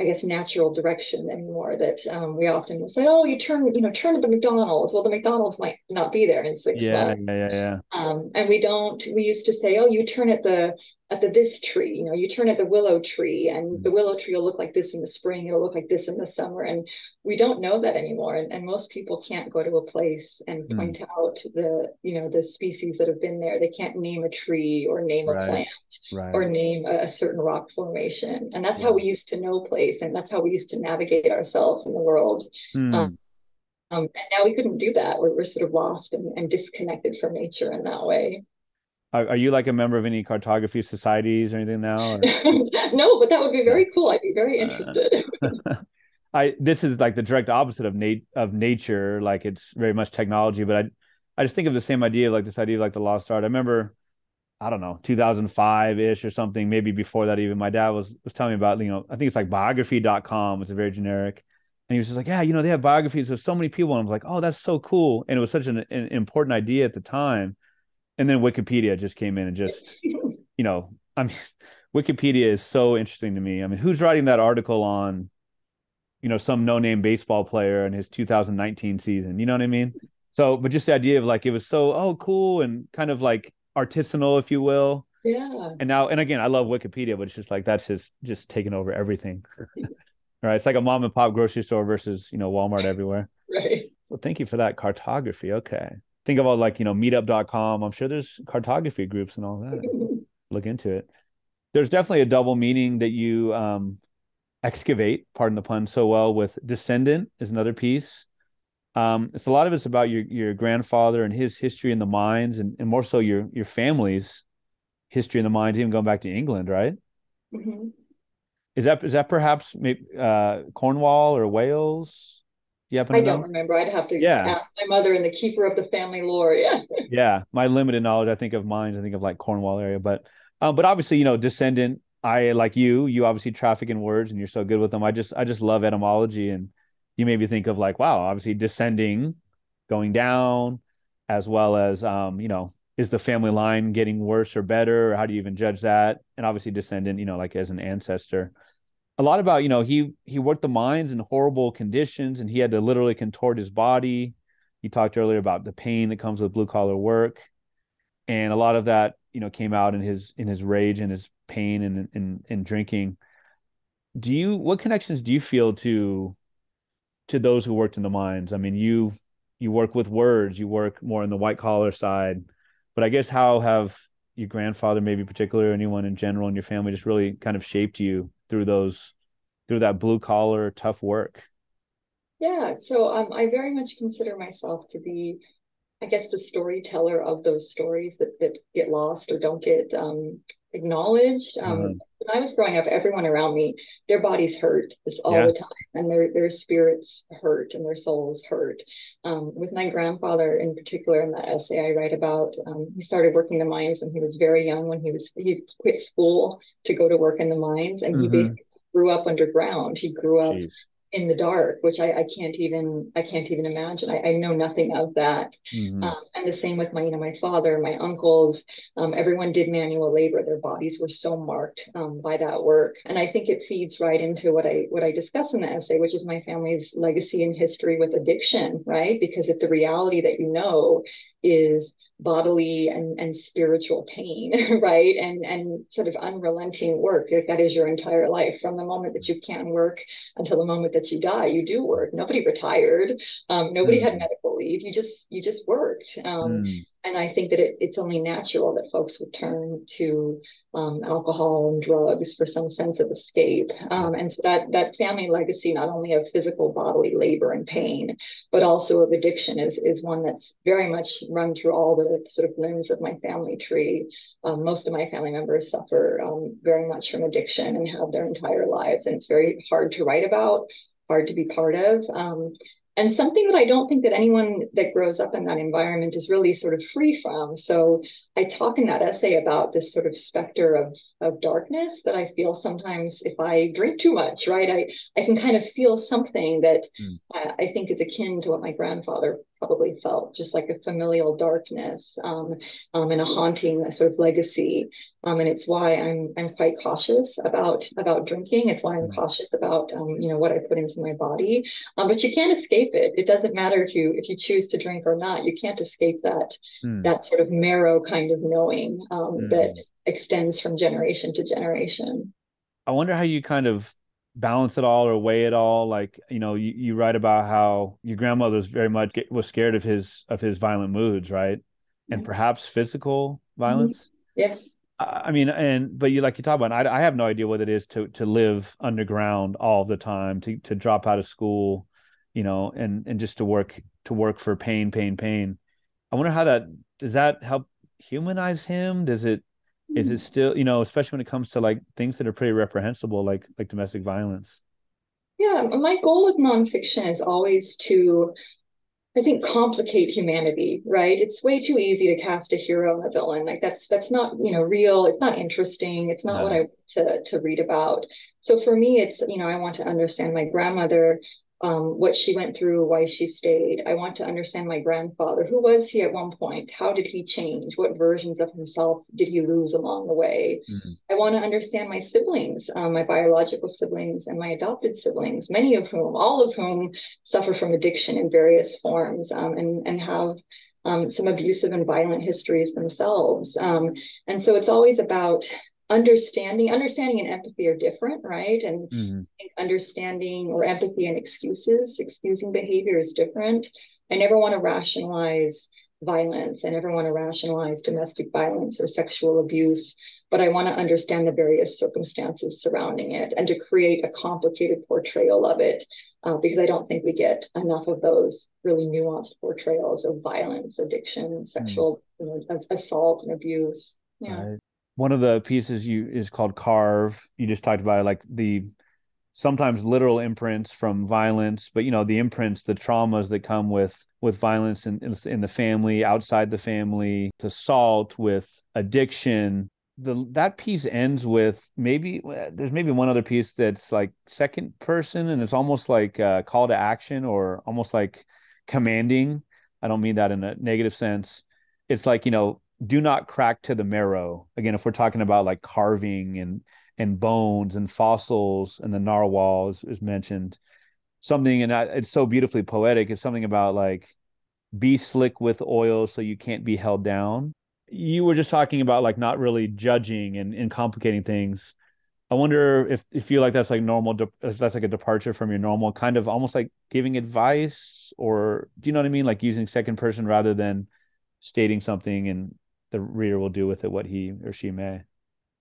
I guess natural direction anymore. That um, we often will say, "Oh, you turn, you know, turn to the McDonald's." Well, the McDonald's might not be there in six yeah, months. Yeah, yeah, yeah. Um, and we don't. We used to say, "Oh, you turn at the at the this tree you know you turn at the willow tree and mm. the willow tree will look like this in the spring it'll look like this in the summer and we don't know that anymore and, and most people can't go to a place and mm. point out the you know the species that have been there they can't name a tree or name right. a plant right. or name a, a, certain rock formation and that's yeah. how we used to know place and that's how we used to navigate ourselves in the world mm. um, um, and now we couldn't do that we're, we're sort of lost and, and disconnected from nature in that way are, are, you like a member of any cartography societies or anything now? Or? [laughs] no, but that would be very cool. I'd be very uh, interested. [laughs] I this is like the direct opposite of nat- of nature. Like it's very much technology, but I I just think of the same idea, like this idea of like the lost art. I remember, I don't know, 2005 ish or something, maybe before that even. My dad was was telling me about you know I think it's like biography.com. It's a very generic. And he was just like, yeah, you know, they have biographies of so many people. And I was like, oh, that's so cool. And it was such an, an important idea at the time and then Wikipedia just came in and just, you know, I mean, [laughs] Wikipedia is so interesting to me. I mean, who's writing that article on, you know, some no-name baseball player in his 2019 season? You know what I mean? So, but just the idea of like it was so oh cool and kind of like artisanal, if you will. Yeah. And now, and again, I love Wikipedia, but it's just like that's just just taking over everything. [laughs] right? It's like a mom and pop grocery store versus you know Walmart everywhere. Right. Well, thank you for that cartography. Okay think about like you know meetup.com i'm sure there's cartography groups and all that. [laughs] Look into it. There's definitely a double meaning that you um excavate pardon the pun so well with descendant is another piece. Um it's a lot of it's about your your grandfather and his history in the mines and, and more so your your family's history in the mines even going back to england right? Mm-hmm. is that is that perhaps uh cornwall or wales you happen I don't remember. I'd have to yeah. ask my mother and the keeper of the family lore. Yeah. [laughs] yeah. My limited knowledge, I think of mines, I think of like Cornwall area. But um, but obviously, you know, descendant, I like you, you obviously traffic in words and you're so good with them. I just I just love etymology and you maybe think of like, wow, obviously descending, going down, as well as um, you know, is the family line getting worse or better? Or how do you even judge that? And obviously descendant, you know, like as an ancestor a lot about you know he he worked the mines in horrible conditions and he had to literally contort his body. You talked earlier about the pain that comes with blue collar work. And a lot of that you know came out in his in his rage and his pain and in in drinking. Do you what connections do you feel to to those who worked in the mines? I mean you you work with words you work more in the white collar side but i guess how have your grandfather maybe particular anyone in general in your family just really kind of shaped you through those through that blue collar tough work yeah so um, i very much consider myself to be i guess the storyteller of those stories that, that get lost or don't get um, acknowledged um, mm-hmm. When i was growing up everyone around me their bodies hurt all yeah. the time and their their spirits hurt and their souls hurt um, with my grandfather in particular in that essay i write about um, he started working the mines when he was very young when he was he quit school to go to work in the mines and mm-hmm. he basically grew up underground he grew up Jeez. In the dark, which I, I can't even I can't even imagine. I, I know nothing of that. Mm-hmm. Um, and the same with my you know my father, my uncles. Um, everyone did manual labor. Their bodies were so marked um, by that work, and I think it feeds right into what I what I discuss in the essay, which is my family's legacy and history with addiction. Right, because if the reality that you know is bodily and, and spiritual pain, [laughs] right? And and sort of unrelenting work. Like that is your entire life. From the moment that you can work until the moment that you die, you do work. Nobody retired. Um, nobody mm. had medical leave. You just you just worked. Um, mm and I think that it, it's only natural that folks would turn to um, alcohol and drugs for some sense of escape. Um, and so that that family legacy, not only of physical bodily labor and pain, but also of addiction, is is one that's very much run through all the sort of limbs of my family tree. Um, most of my family members suffer um, very much from addiction and have their entire lives, and it's very hard to write about hard to be part of. Um, and something that I don't think that anyone that grows up in that environment is really sort of free from. So I talk in that essay about this sort of specter of of darkness that I feel sometimes if I drink too much, right? I I can kind of feel something that mm. I, I think is akin to what my grandfather probably felt just like a familial darkness um, um, and a haunting a sort of legacy um, and it's why I'm I'm quite cautious about about drinking it's why I'm mm. cautious about um, you know what I put into my body um, but you can't escape it it doesn't matter if you if you choose to drink or not you can't escape that mm. that sort of marrow kind of knowing mm. that extends from generation to generation I wonder how you kind of balance it all or weigh it all like you know you, you write about how your grandmother was very much was scared of his of his violent moods right? And perhaps physical mm-hmm. violence? Yes. I mean and but you like you talk about I, I have no idea what it is to to live underground all the time to to drop out of school you know and and just to work to work for pain pain pain. I wonder how that does that help humanize him? Does it is it mm-hmm. still you know especially when it comes to like things that are pretty reprehensible like like domestic violence? Yeah my goal with nonfiction is always to i think complicate humanity right? It's way too easy to cast a hero and a villain. Like that's that's not you know real. It's not interesting. It's not no. what i to to read about. So for me it's you know i want to understand my grandmother um, what she went through, why she stayed. I want to understand my grandfather. Who was he at one point? How did he change? What versions of himself did he lose along the way? Mm-hmm. I want to understand my siblings, um, my biological siblings and my adopted siblings, many of whom, all of whom suffer from addiction in various forms um, and, and have um, some abusive and violent histories themselves. Um, and so it's always about understanding understanding and empathy are different right and mm-hmm. understanding or empathy and excuses excusing behavior is different i never want to rationalize violence i never want to rationalize domestic violence or sexual abuse but i want to understand the various circumstances surrounding it and to create a complicated portrayal of it uh, because i don't think we get enough of those really nuanced portrayals of violence addiction mm. sexual mm-hmm. you know, assault and abuse yeah right one of the pieces you is called carve. You just talked about like the sometimes literal imprints from violence but you know the imprints the traumas that come with with violence in, in, in the family outside the family assault with addiction. The that piece ends with maybe uh, there's maybe one other piece that's like second person and it's almost like a call to action or almost like commanding. I don't mean that in a negative sense. It's like you know do not crack to the marrow. Again, if we're talking about like carving and and bones and fossils and the narwhal is, mentioned, something and it's so beautifully poetic. It's something about like be slick with oil so you can't be held down. You were just talking about like not really judging and, and complicating things. I wonder if you feel like that's like normal, if that's like a departure from your normal kind of almost like giving advice or do you know what I mean? Like using second person rather than stating something and the reader will do with it what he or she may.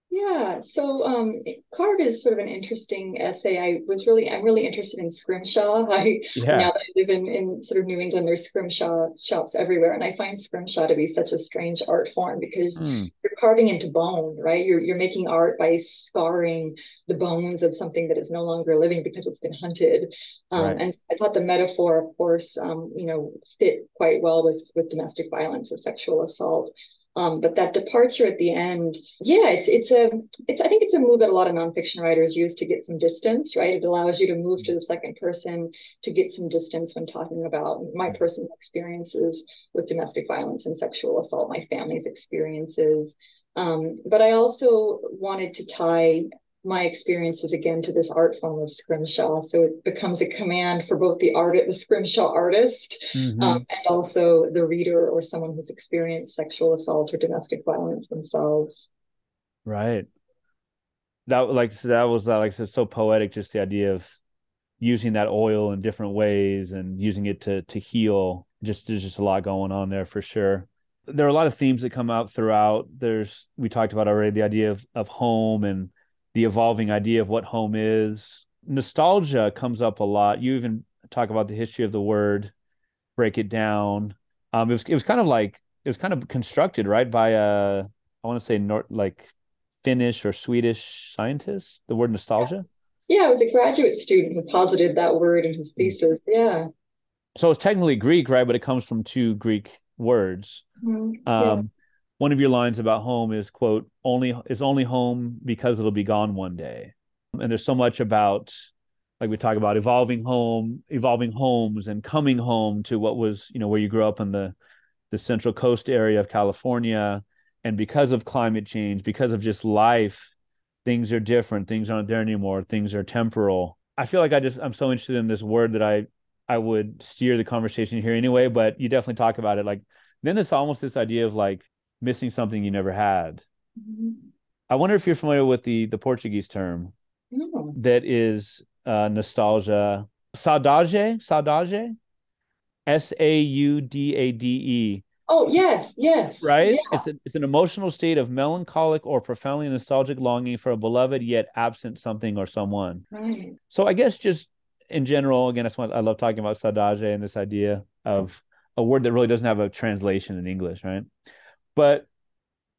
Yeah, so um, Carve is sort of an interesting essay. I was really, I'm really interested in scrimshaw. [laughs] I yeah. now that I live in in sort of New England, there's scrimshaw shops everywhere, and I find scrimshaw to be such a strange art form because mm. you're carving into bone, right? You're you're making art by scarring the bones of something that is no longer living because it's been hunted. Um, right. And I thought the metaphor, of course, um, you know, fit quite well with with domestic violence or sexual assault. Um, but that departure at the end, yeah, it's it's a it's I think it's a move that a lot of nonfiction writers use to get some distance, right? It allows you to move to the second person to get some distance when talking about my personal experiences with domestic violence and sexual assault, my family's experiences. Um, but I also wanted to tie my experiences again to this art form of scrimshaw. So it becomes a command for both the art, the scrimshaw artist, mm-hmm. um, and also the reader or someone who's experienced sexual assault or domestic violence themselves. Right. That like so that was uh, like so, so poetic. Just the idea of using that oil in different ways and using it to to heal. Just there's just a lot going on there for sure there are a lot of themes that come out throughout. There's we talked about already the idea of of home and the evolving idea of what home is. Nostalgia comes up a lot. You even talk about the history of the word, break it down. Um, it was it was kind of like it was kind of constructed right by a I want to say North like Finnish or Swedish scientist. The word nostalgia. Yeah. yeah, I was a graduate student who posited that word in his thesis. Yeah. So it's technically Greek, right? But it comes from two Greek words. Mm-hmm. Yeah. One of your lines about home is quote only is only home because it'll be gone one day. And there's so much about like we talk about evolving home evolving homes and coming home to what was you know where you grew up in the the central coast area of california. And because of climate change because of just life things are different. Things aren't there anymore. Things are temporal. I feel like i just i'm so interested in this word that i i would steer the conversation here anyway but you definitely talk about it. Like then it's almost this idea of like missing something you never had. Mm-hmm. I wonder if you're familiar with the the Portuguese term no. that is uh, nostalgia. Saudade, saudade, S A U D A D E. Oh yes, yes. Right. Yeah. It's a, it's an emotional state of melancholic or profoundly nostalgic longing for a beloved yet absent something or someone. Right. So I guess just in general, again, that's why I love talking about saudade and this idea of a word that really doesn't have a translation in English, right? But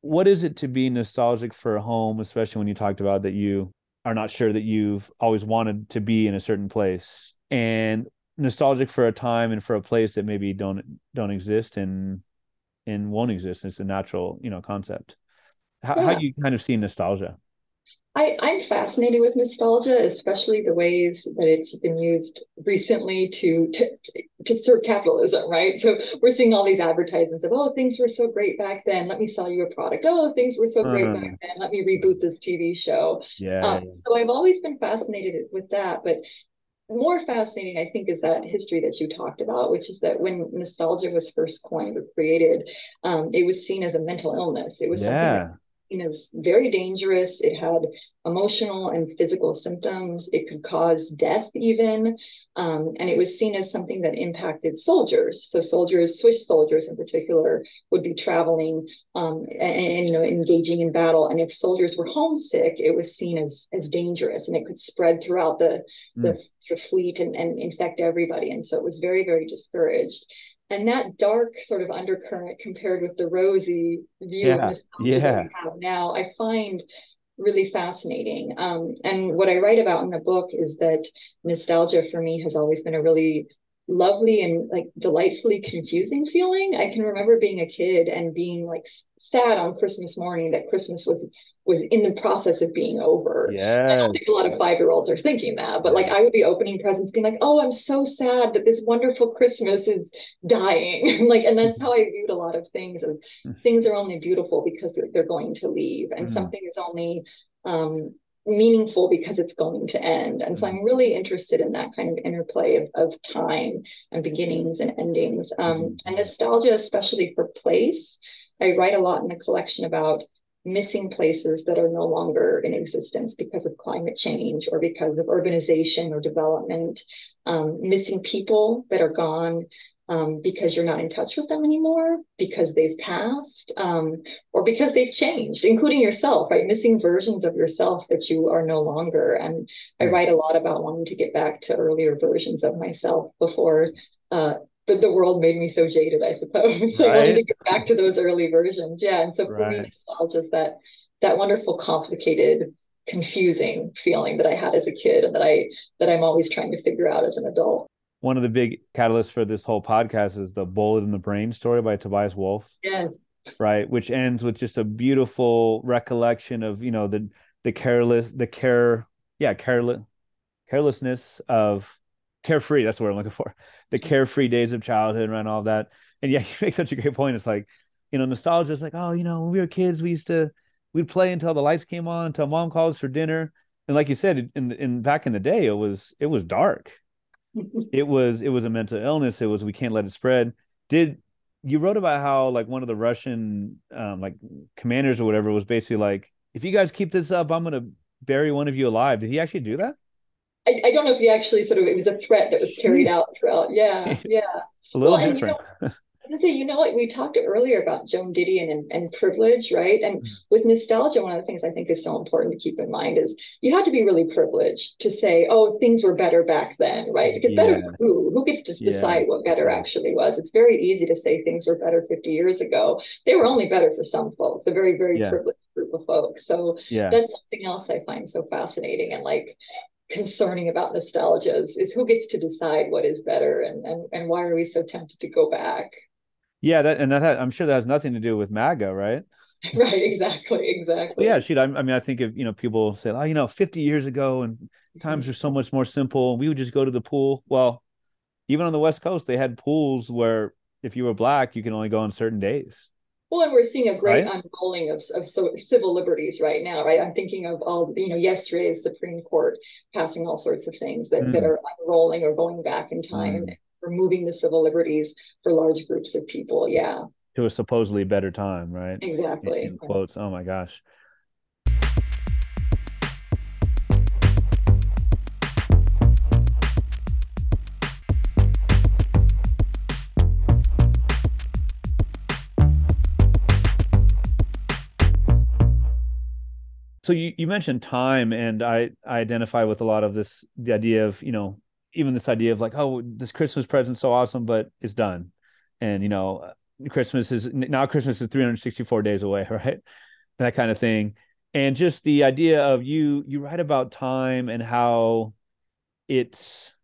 what is it to be nostalgic for a home, especially when you talked about that you are not sure that you've always wanted to be in a certain place and nostalgic for a time and for a place that maybe don't don't exist and and won't exist. It's a natural, you know, concept. How, yeah. how do you kind of see nostalgia? I, I'm fascinated with nostalgia, especially the ways that it's been used recently to, to to serve capitalism, right? So we're seeing all these advertisements of, oh, things were so great back then. Let me sell you a product. Oh, things were so great back uh-huh. then. Let me reboot this TV show. Yeah. Um, so I've always been fascinated with that, but more fascinating, I think, is that history that you talked about, which is that when nostalgia was first coined or created, um, it was seen as a mental illness. It was yeah. something is very dangerous. It had emotional and physical symptoms. It could cause death, even. Um, and it was seen as something that impacted soldiers. So, soldiers, Swiss soldiers in particular, would be traveling um, and, and, you know, engaging in battle. And if soldiers were homesick, it was seen as, as dangerous and it could spread throughout the, mm. the, the fleet and, and infect everybody. And so, it was very, very discouraged and that dark sort of undercurrent compared with the rosy view yeah. of yeah. that we have now, I find really fascinating. Um, and what I write about in the book is that nostalgia for me has always been a really lovely and like delightfully confusing feeling. I can remember being a kid and being like sad on Christmas morning that Christmas was was in the process of being over. Yeah. I don't think a lot of five year olds are thinking that, but like I would be opening presents, being like, "Oh, I'm so sad that this wonderful Christmas is dying." [laughs] like, and that's how I viewed a lot of things. Of mm. things are only beautiful because they're, going to leave, and mm. something is only um, meaningful because it's going to end. And so mm. I'm really interested in that kind of interplay of, of time and beginnings and endings. Um, mm. and nostalgia, especially for place. I write a lot in the collection about missing places that are no longer in existence because of climate change or because of urbanization or development, um, missing people that are gone um, because you're not in touch with them anymore, because they've passed, um, or because they've changed, including yourself, right? Missing versions of yourself that you are no longer. And I write a lot about wanting to get back to earlier versions of myself before uh, the, the world made me so jaded, I suppose. [laughs] so right. I wanted to get back to those early versions. Yeah. And so for right. me, nostalgia that that wonderful, complicated, confusing feeling that I had as a kid and that I that I'm always trying to figure out as an adult. One of the big catalysts for this whole podcast is the bullet in the brain story by Tobias Wolff. Yes. right? Which ends with just a beautiful recollection of, you know, the the careless the care yeah, careless carelessness of carefree. That's what I'm looking for. The mm-hmm. carefree days of childhood and all that. And yeah, [laughs] you make such a great point. It's like, you know, nostalgia is like, oh, you know, when we were kids, we used to we'd play until the lights came on, until mom called us for dinner. And like you said, in in back in the day, it was it was dark. [laughs] it was it was a mental illness. It was we can't let it spread. Did you wrote about how like one of the Russian um, like commanders or whatever was basically like, if you guys keep this up, I'm gonna bury one of you alive. Did he actually do that? I, I don't know if he actually sort of it was a threat that was carried out throughout. Yeah, [laughs] yeah. a little well, different. You know, I was say, you know what, we talked earlier about Joan Didion and, and privilege, right? And mm-hmm. with nostalgia, one of the things I think is so important to keep in mind is you have to be really privileged to say, oh, things were better back then, right? Because better yes. who? Who gets to decide yes. what better actually was? It's very easy to say things were better 50 years ago. They were only better for some folks, a very, very yeah. privileged group of folks. So yeah. that's something else I find so fascinating. And like concerning about nostalgia is, is who gets to decide what is better and, and and why are we so tempted to go back? Yeah that and that had, i'm sure that has nothing to do with maga right? [laughs] Right exactly exactly. Yeah shoot I, I mean i think if you know people say oh you know 50 years ago and mm-hmm. times were so much more simple we would just go to the pool. Well even on the west coast they had pools where if you were black you can only go on certain days well, and we're seeing a great right? unrolling of, of so, civil liberties right now, right? I'm thinking of all, you know, yesterday's Supreme Court passing all sorts of things that, mm. that are unrolling or going back in time mm. removing the civil liberties for large groups of people. Yeah. To a supposedly better time, right? Exactly. In, in quotes. Oh my gosh. So you, you mentioned time and I, I identify with a lot of this the idea of you know even this idea of like oh this christmas present's so awesome but it's done. And you know christmas is now christmas is 364 days away [laughs] right? That kind of thing. And just the idea of you you write about time and how it's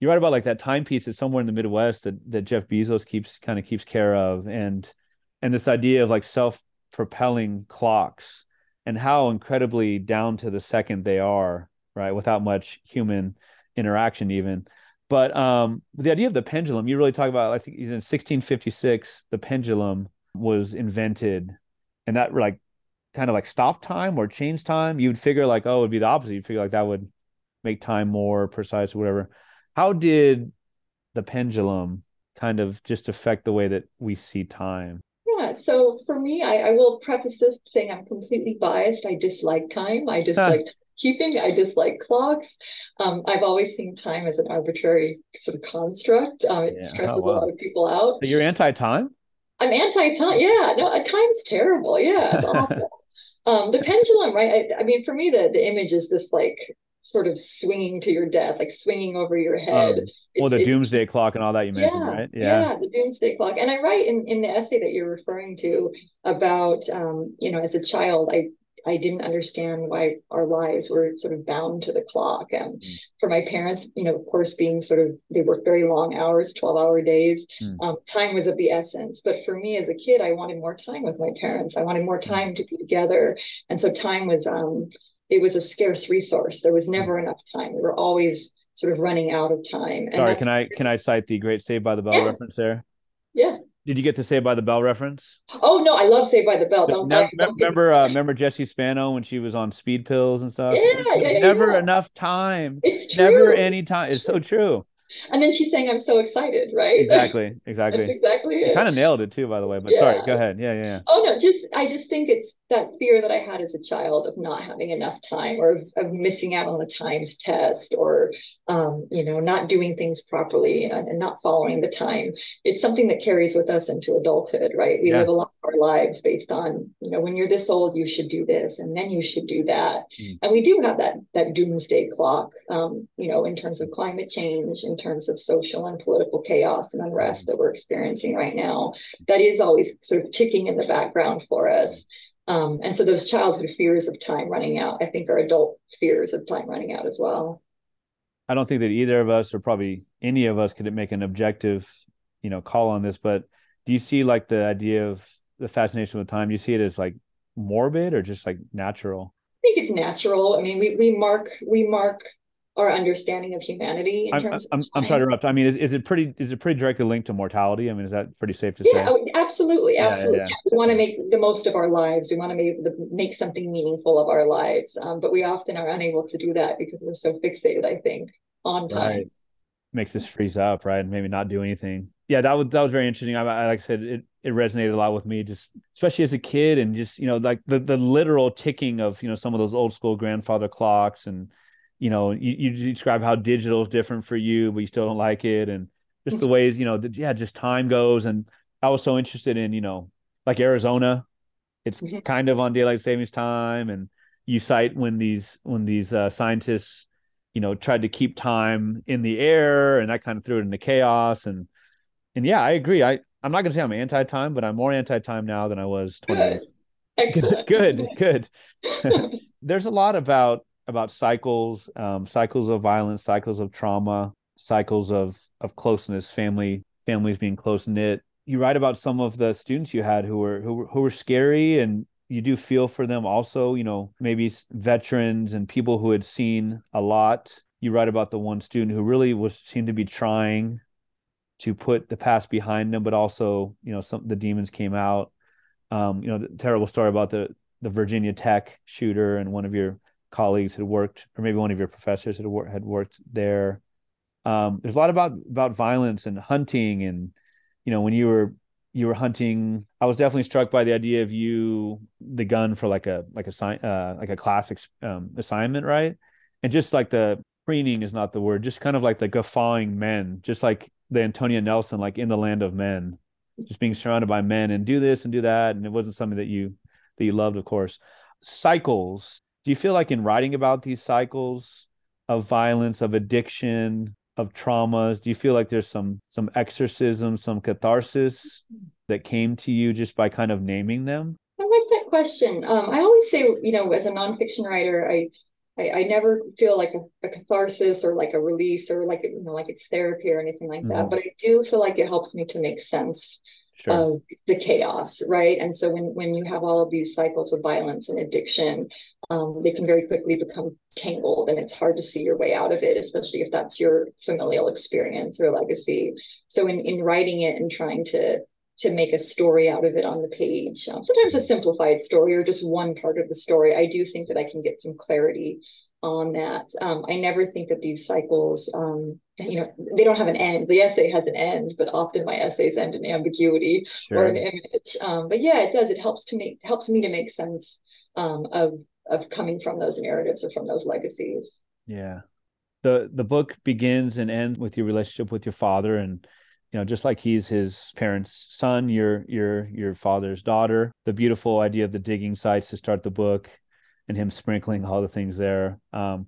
you write about like that timepiece that's somewhere in the midwest that that jeff bezos keeps kind of keeps care of. And and this idea of like self-propelling clocks and how incredibly down to the second they are, right? Without much human interaction, even. But um, the idea of the pendulum, you really talk about, I think in 1656, the pendulum was invented, and that like kind of like stop time or change time. You'd figure like, oh, it'd be the opposite. You'd figure like that would make time more precise or whatever. How did the pendulum kind of just affect the way that we see time? So for me, I, I will preface this saying I'm completely biased. I dislike time. I dislike keeping. I dislike clocks. Um, I've always seen time as an arbitrary sort of construct. Um, it yeah. stresses oh, wow. a lot of people out. But you're anti-time? I'm anti-time. Yeah, no, uh, time's terrible. Yeah, it's [laughs] awful. Um, the pendulum, right? I, I, mean, for me, the the image is this like sort of swinging to your death, like swinging over your head. Um, well, the doomsday clock and all that you mentioned, yeah, right? Yeah. yeah, the doomsday clock. And I write in, in the essay that you're referring to about, um, you know, as a child, I I didn't understand why our lives were sort of bound to the clock. And mm. for my parents, you know, of course, being sort of, they worked very long hours, 12 hour days, mm. um, time was of the essence. But for me as a kid, I wanted more time with my parents. I wanted more mm. time to be together. And so time was, um, it was a scarce resource. There was never enough time. We were always sort of running out of time. And Sorry, can I can I cite the great Save by the Bell yeah. reference there? Yeah. Did you get to Saved by the Bell reference? Oh no, I love Saved by the Bell. Don't, don't remember uh, remember Jessie Spano when she was on speed pills and stuff? Yeah, yeah, Never yeah. enough time. It's true. Never any time. It's so true. And then she's saying, I'm so excited, right? Exactly. [laughs] Exactly. Exactly it. kind of nailed it too, by the way. But yeah. sorry, go ahead. Yeah, yeah, yeah. Oh no, just I just think it's that fear that I had as a child of not having enough time or of, of missing out on the timed test or um, you know, not doing things properly and, and, not following the time. It's something that carries with us into adulthood, right? We yeah. live a lot of our lives based on, you know, when you're this old, you should do this and then you should do that. Mm. And we do have that that doomsday clock, um, you know, in terms of climate change, in terms of social and political chaos and unrest that we're experiencing right now. That is always sort of ticking in the background for us. Um, and so those childhood fears of time running out, I think, are adult fears of time running out as well. I don't think that either of us, or probably any of us, could make an objective, you know, call on this. But do you see like the idea of the fascination with time? You see it as like morbid or just like natural? I think it's natural. I mean, we we mark we mark our understanding of humanity in I'm, terms I'm, I'm sorry to interrupt. I mean, is, is it pretty is it pretty directly linked to mortality? I mean, is that pretty safe to yeah, say? Oh, absolutely, absolutely. yeah, yeah. We want to make the most of our lives. We want to make make something meaningful of our lives, um, but we often are unable to do that because we're so fixated. I think on time. Right. Makes us freeze up, right? And maybe not do anything. Yeah, that was that was very interesting. I, I like I said, it it resonated a lot with me, just especially as a kid, and just you know, like the the literal ticking of you know some of those old school grandfather clocks and you know, you, you describe how digital is different for you, but you still don't like it. And just the ways, you know, that, yeah, just time goes. And I was so interested in, you know, like Arizona, it's mm-hmm. kind of on daylight savings time. And you cite when these, when these uh, scientists, you know, tried to keep time in the air and that kind of threw it into chaos. And, and yeah, I agree. I, I'm not going to say I'm anti time, but I'm more anti time now than I was 20 good. years. [laughs] Excellent. good, good. [laughs] [laughs] There's a lot about about cycles, um, cycles of violence, cycles of trauma, cycles of of closeness, family families being close knit. You write about some of the students you had who were who were, who were scary, and you do feel for them. Also, you know, maybe veterans and people who had seen a lot. You write about the one student who really was seemed to be trying to put the past behind them, but also, you know, some the demons came out. Um, you know, the terrible story about the the Virginia Tech shooter and one of your colleagues had worked, or maybe one of your professors had worked had worked there. Um, there's a lot about about violence and hunting, and you know when you were you were hunting, I was definitely struck by the idea of you the gun for like a like a uh, like a classic um, assignment, right? And just like the preening is not the word, just kind of like the guffawing men, just like the Antonya Nelson, like in the land of men, just being surrounded by men and do this and do that, and it wasn't something that you that you loved, of course. Cycles do you feel like in writing about these cycles of violence of addiction of traumas do you feel like there's some some exorcism some catharsis that came to you just by kind of naming them i like that question um, i always say you know as a nonfiction writer i I, I never feel like a, a, catharsis or like a release or like you know like it's therapy or anything like that. Mm-hmm. But I do feel like it helps me to make sense sure. of the chaos, right? And so when when you have all of these cycles of violence and addiction, um, they can very quickly become tangled, and it's hard to see your way out of it, especially if that's your familial experience or legacy. So in in writing it and trying to to make a story out of it on the page. Um, sometimes a simplified story or just one part of the story. I do think that I can get some clarity on that. Um, I never think that these cycles, um, you know, they don't have an end. The essay has an end, but often my essays end in ambiguity sure. or an image. Um, but yeah, it does. It helps to make helps me to make sense um, of of coming from those narratives or from those legacies. Yeah, the the book begins and ends with your relationship with your father, and you know, just like he's his parents' son, you're you're your father's daughter. The beautiful idea of the digging sites to start the book and him sprinkling all the things there. Um,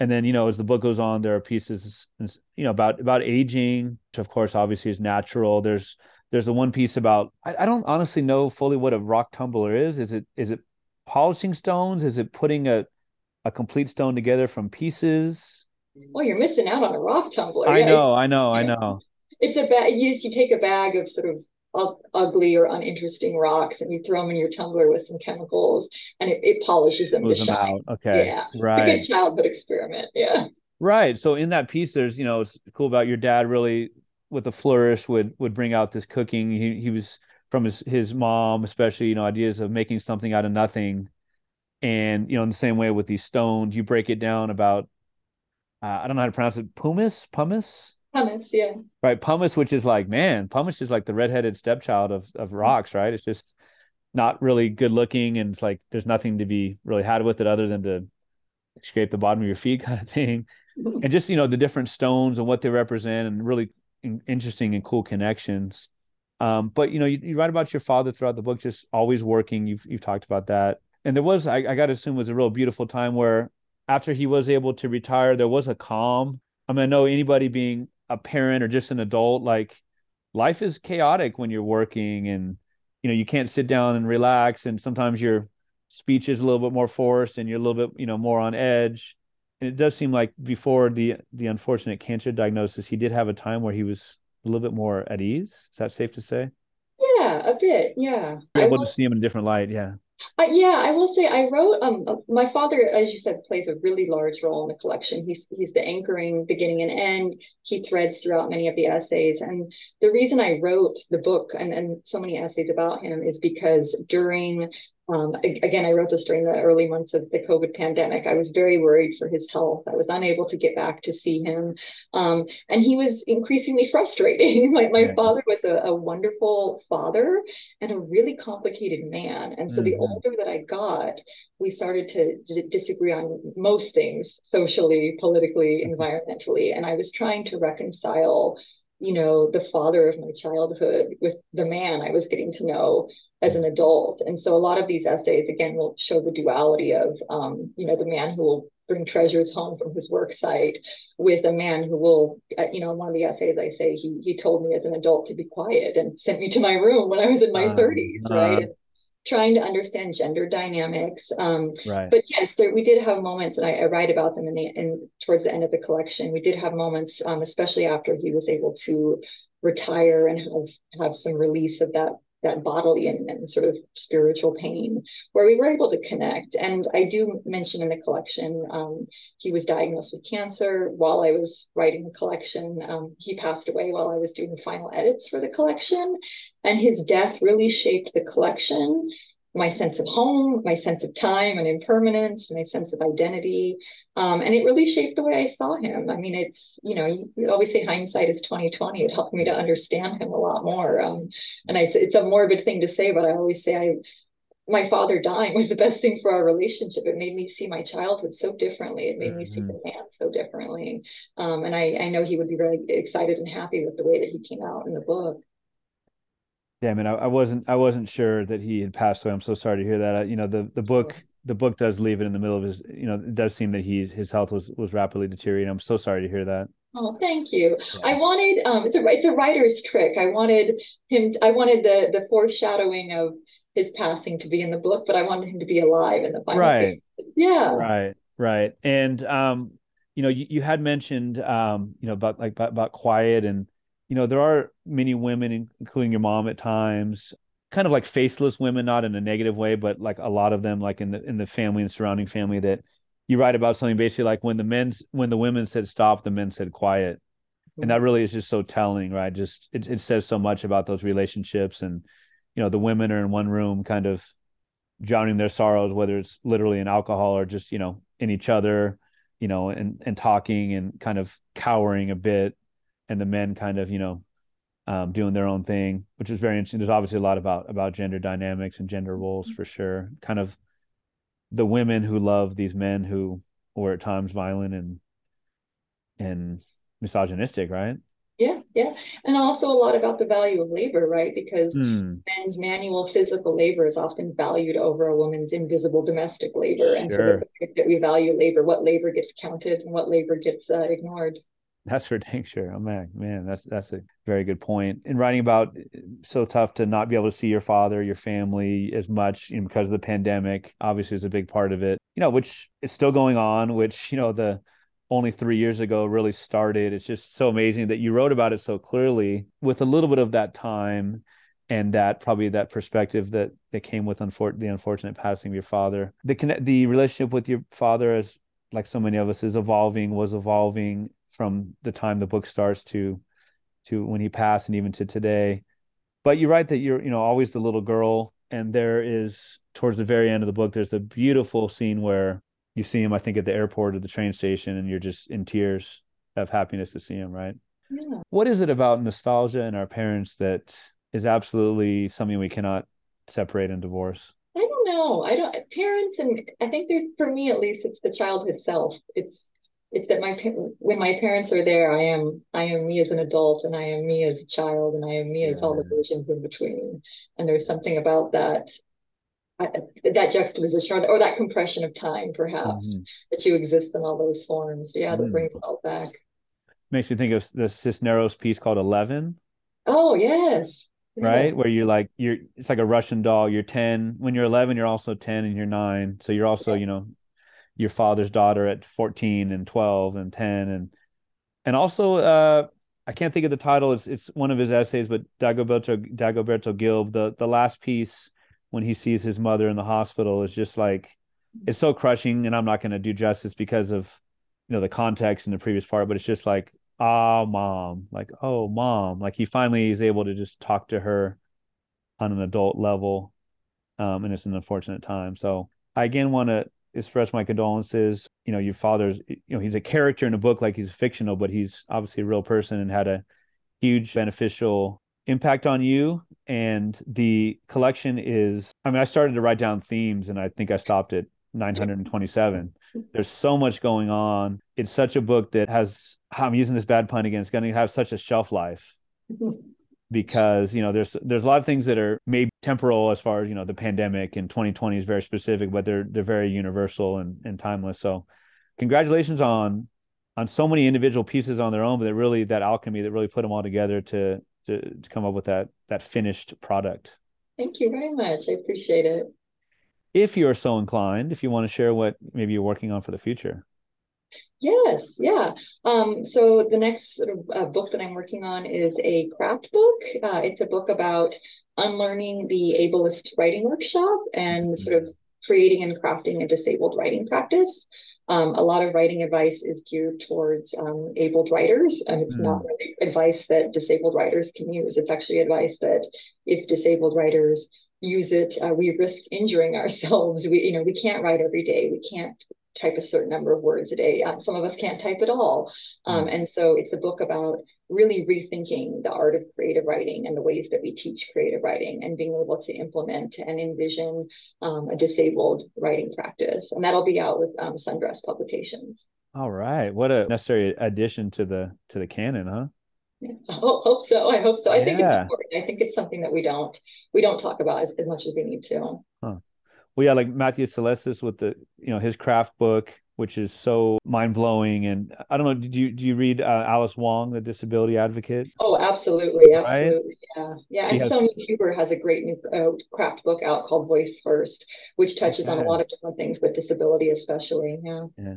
and then you know as the book goes on, there are pieces you know about about aging, which of course obviously is natural. There's there's the one piece about I, I don't honestly know fully what a rock tumbler is. Is it is it polishing stones? Is it putting a a complete stone together from pieces? Well, you're missing out on a rock tumbler. I yeah, know, I know, I know. It's a bag. You just you take a bag of sort of ugly or uninteresting rocks and you throw them in your tumbler with some chemicals and it, it polishes them to shine. Out. Okay. Yeah. Right. It's a good childhood experiment. Yeah. Right. So in that piece, there's, you know, it's cool about your dad really with a flourish would would bring out this cooking. He he was from his his mom, especially, you know, ideas of making something out of nothing. And, you know, in the same way with these stones, you break it down about uh, I don't know how to pronounce it, pumice, pumice Pumice, yeah. Right, pumice, which is like, man, pumice is like the redheaded stepchild of of rocks, right? It's just not really good looking, and it's like there's nothing to be really had with it other than to scrape the bottom of your feet, [laughs] kind of thing. and just you know the different stones and what they represent, and really in- interesting and cool connections. Um, but you know, you, you, write about your father throughout the book, just always working. You've you've talked about that, and there was I, I got to assume was a real beautiful time where after he was able to retire, there was a calm. I mean, I know anybody being a parent or just an adult like life is chaotic when you're working and you know you can't sit down and relax and sometimes your speech is a little bit more forced and you're a little bit you know more on edge and it does seem like before the the unfortunate cancer diagnosis he did have a time where he was a little bit more at ease is that safe to say yeah a bit. Yeah. You're able to see him in a different light. Yeah. Uh, yeah, I will say I wrote. Um, uh, my father, as you said, plays a really large role in the collection. He's he's the anchoring beginning and end. He threads throughout many of the essays, and the reason I wrote the book and and so many essays about him is because during um, again, I wrote this during the early months of the COVID pandemic. I was very worried for his health. I was unable to get back to see him. Um, and he was increasingly [laughs] frustrating. my my father was a, a, wonderful father and a really complicated man. And so mm-hmm. the older that I got, we started to d- disagree on most things socially, politically, mm-hmm. environmentally. And I was trying to reconcile you know the father of my childhood with the man i was getting to know as an adult. And so a lot of these essays, again, will show the duality of, um, you know, the man who will bring treasures home from his work site with a man who will, uh, you know, in one of the essays I say he he told me as an adult to be quiet and [laughs] sent me to my room when I was in my uh, 30s, uh, right? And trying to understand gender dynamics. Um, right. But yes, there, we did have moments, and I, I, write about them in the in towards the end of the collection. We did have moments, um, especially after he was able to retire and have have some release of that that bodily and, and, sort of spiritual pain where we were able to connect. And i do mention in the collection um, he was diagnosed with cancer while i was writing the collection. Um, he passed away while i was doing the final edits for the collection. And his death really shaped the collection my sense of home, my sense of time and impermanence, my sense of identity. Um, and it really shaped the way I saw him. I mean, it's, you know, you always say hindsight is 2020. It helped me to understand him a lot more. Um, and it's, it's a morbid thing to say, but I always say I, my father dying was the best thing for our relationship. It made me see my childhood so differently. It made mm-hmm. me see mm-hmm. the man so differently. Um, and I, I know he would be really excited and happy with the way that he came out in the book. Yeah, I mean, I, I, wasn't, I wasn't sure that he had passed away. I'm so sorry to hear that. I, you know, the the book, the book does leave it in the middle of his. You know, it does seem that he's his health was was rapidly deteriorating. I'm so sorry to hear that. Oh, thank you. Yeah. I wanted, um, it's a it's a writer's trick. I wanted him. I wanted the the foreshadowing of his passing to be in the book, but I wanted him to be alive in the final. Right. Yeah. Right. Right. And um, you know, you, you had mentioned um, you know, about like about, about quiet and you know, there are many women, including your mom at times, kind of like faceless women, not in a negative way, but like a lot of them, like in the in the family and surrounding family, that you write about something basically like when the men's when the women said stop, the men said quiet. And that really is just so telling, right? Just it, it says so much about those relationships and you know, the women are in one room kind of drowning their sorrows, whether it's literally in alcohol or just, you know, in each other, you know, and and talking and kind of cowering a bit and the men kind of you know um, doing their own thing, which is very interesting. There's obviously a lot about about gender dynamics and gender roles for sure. Kind of the women who love these men who were at times violent and and misogynistic, right? Yeah, yeah. And also a lot about the value of labor, right? Because mm. men's manual physical labor is often valued over a woman's invisible domestic labor. And sure. so that we value labor, what labor gets counted and what labor gets uh, ignored. That's for [laughs] dang sure. Oh man, man, that's that's a very good point. In writing about eh, so tough to not be able to see your father, your family as much, you know, because of the pandemic, obviously is a big part of it. You know, which is still going on, which, you know, the only three years ago really started. It's just so amazing that you wrote about it so clearly with a little bit of that time and that probably that perspective that that came with unfor- the unfortunate passing of your father. The the relationship with your father as like so many of us is evolving was evolving from the time the book starts to to when he passed and even to today. But you write that you're you know always the little girl. And there is towards the very end of the book there's a beautiful scene where you see him i think at the airport or the train station and you're just in tears of happiness to see him right? Yeah. what is it about nostalgia and our parents that is absolutely something we cannot separate and divorce? I don't know. I don't parents and i think there's for me at least it's the childhood self. It's it's that my when my parents are there i am i am me as an adult and i am me as a child and i am me as all the versions in between. And there's something about that that juxtaposition or, or that compression of time perhaps mm-hmm. that you exist in all those forms. Yeah that mm-hmm. brings it all back. Makes me think of the cisneros piece called 11 oh yes. Right? Yeah. where you're like you're it's like a russian doll. You're 10 when you're 11 you're also 10 and you're 9 so you're also yeah. you know your father's daughter at 14 and 12 and 10 and and also uh I can't think of the title. It's it's one of his essays, but Dagoberto Dagoberto Gilb, the the last piece when he sees his mother in the hospital is just like it's so crushing, and I'm not going to do justice because of you know the context in the previous part, but it's just like ah, mom, like oh, mom, like he finally is able to just talk to her on an adult level, um, and it's an unfortunate time. So I again want to express my condolences. You know, your father's, you know, he's a character in a book like he's fictional, but he's obviously a real person and had a huge beneficial impact on you. And the collection is, I mean, I started to write down themes and I think I stopped at 927. [laughs] There's so much going on. It's such a book that has, I'm using this bad pun again, it's going to have such a shelf life. [laughs] because you know there's there's a lot of things that are maybe temporal as far as you know the pandemic and 2020 is very specific but they're they're very universal and, and timeless. So congratulations on on so many individual pieces on their own but that really that alchemy that really put them all together to to, to come up with that that finished product. Thank you very much. I appreciate it. If you're so inclined if you want to share what maybe you're working on for the future Yes, yeah. Um, so the next sort of uh, book that I'm working on is a craft book. Uh, it's a book about unlearning the ableist writing workshop and mm-hmm. sort of creating and crafting a disabled writing practice. Um, a lot of writing advice is geared towards um, abled writers, and it's mm. not really advice that disabled writers can use. It's actually advice that if disabled writers use it, uh, we risk injuring [laughs] ourselves. We, you know, we can't write every day. We can't type a certain number of words a day. Um, some of us can't type at all. Um, mm. And so it's a book about really rethinking the art of creative writing and the ways that we teach creative writing and being able to implement and envision um, a disabled writing practice. And that'll be out with um, Sundress Publications. All right. What a necessary addition to the to the canon, huh? I [laughs] hope so. I hope so. I yeah. think it's important. I think it's something that we don't we don't talk about as, as much as we need to. Huh well yeah like matthew salesses with the you know his craft book which is so mind-blowing. And i don't know did you do you read uh, alice wong the disability advocate? Oh absolutely absolutely right? yeah. Yeah she and has... sonya huber has a great new uh, craft book out called voice first which touches on a lot of different things with disability especially yeah. Yeah.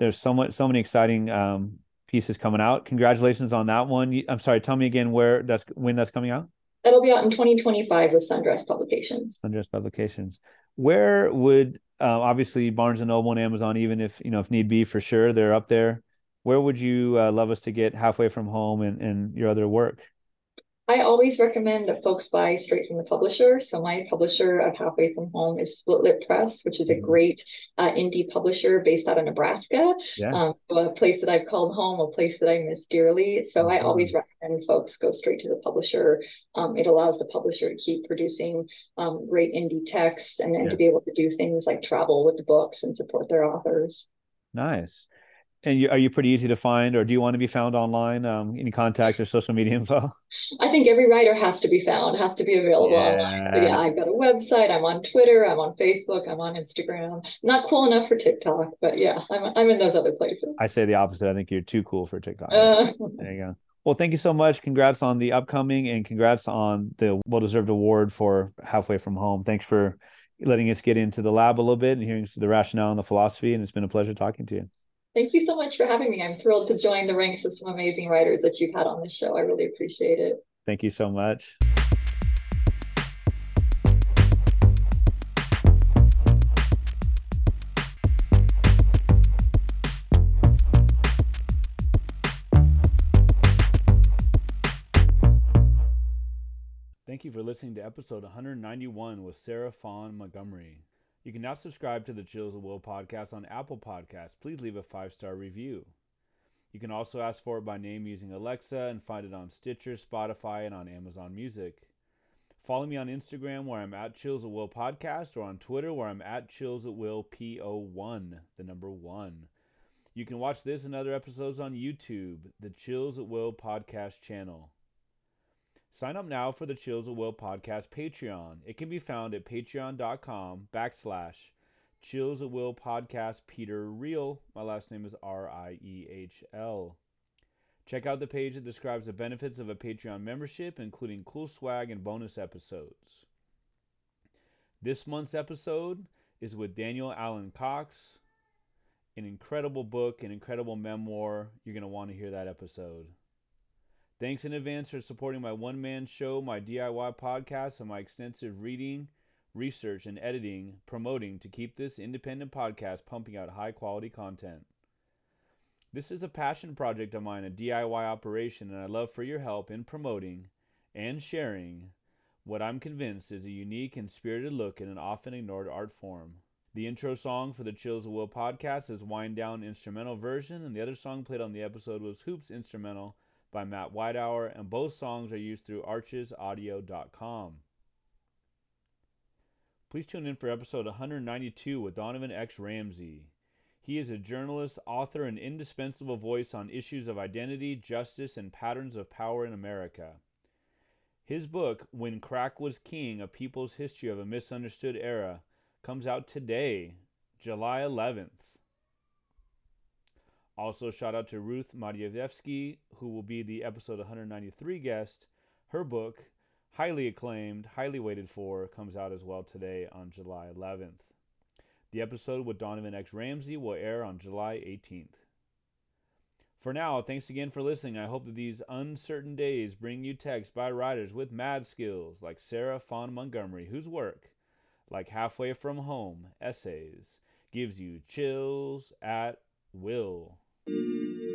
There's so much so many exciting um, pieces coming out. Congratulations on that one. I'm sorry tell me again where that's when that's coming out? That'll be out in 2025 with sundress publications. Sundress publications where would uh, obviously Barnes and Noble and Amazon, even if you know if need be, for sure they're up there. Where would you uh, love us to get halfway from home and, and your other work? I always recommend that folks buy straight from the publisher. So my publisher of Halfway from Home is Split Lip Press, which is a mm-hmm. great uh, indie publisher based out of Nebraska. Yeah. Um, a place that I've called home, a place that I miss dearly. So mm-hmm. I always recommend folks go straight to the publisher. Um, it allows the publisher to keep producing um, great indie texts and then yeah. to be able to do things like travel with the books and support their authors. Nice. And you, are you pretty easy to find, or do you want to be found online? Um, any contact or social media info? [laughs] I think every writer has to be found, has to be available yeah. online. So yeah, I've got a website. I'm on Twitter. I'm on Facebook. I'm on Instagram. Not cool enough for TikTok, but yeah, I'm I'm in those other places. I say the opposite. I think you're too cool for TikTok. Uh, there you go. Well, thank you so much. Congrats on the upcoming, and congrats on the well-deserved award for halfway from home. Thanks for letting us get into the lab a little bit and hearing the rationale and the philosophy. And it's been a pleasure talking to you. Thank you so much for having me. I'm thrilled to join the ranks of some amazing writers that you've had on the show. I really appreciate it. Thank you so much. Thank you for listening to episode 191 with Sarah Fawn Montgomery. You can now subscribe to the Chills at Will podcast on Apple Podcasts. Please leave a five star review. You can also ask for it by name using Alexa and find it on Stitcher, Spotify, and on Amazon Music. Follow me on Instagram where I'm at Chills at Will Podcast or on Twitter where I'm at Chills at Will PO1, the number one. You can watch this and other episodes on YouTube, the Chills at Will Podcast channel. Sign up now for the Chills at Will podcast Patreon. It can be found at patreon.com backslash Chills at Will podcast Peter Riehl. My last name is R I E H L. Check out the page that describes the benefits of a Patreon membership, including cool swag and bonus episodes. This month's episode is with Daniel Allen Cox. An incredible book, an incredible memoir. You're going to want to hear that episode. Thanks in advance for supporting my one man show, my DIY podcast, and my extensive reading, research, and editing promoting to keep this independent podcast pumping out high quality content. This is a passion project of mine, a DIY operation, and I love for your help in promoting and sharing what I'm convinced is a unique and spirited look in an often ignored art form. The intro song for the Chills at Will podcast is Wind Down instrumental version, and the other song played on the episode was Hoops instrumental by Matt Whitehour, and both songs are used through archesaudio.com. Please tune in for episode 192 with Donovan X. Ramsey. He is a journalist, author, and indispensable voice on issues of identity, justice, and patterns of power in America. His book, When Crack Was King A People's History of a Misunderstood Era, comes out today, July 11th. Also, shout out to Ruth Madievsky, who will be the episode 193 guest. Her book, highly acclaimed, highly waited for, comes out as well today on July 11th. The episode with Donovan X. Ramsey will air on July 18th. For now, thanks again for listening. I hope that these uncertain days bring you texts by writers with mad skills like Sarah Fawn Montgomery, whose work, like Halfway from Home essays, gives you chills at will. Thank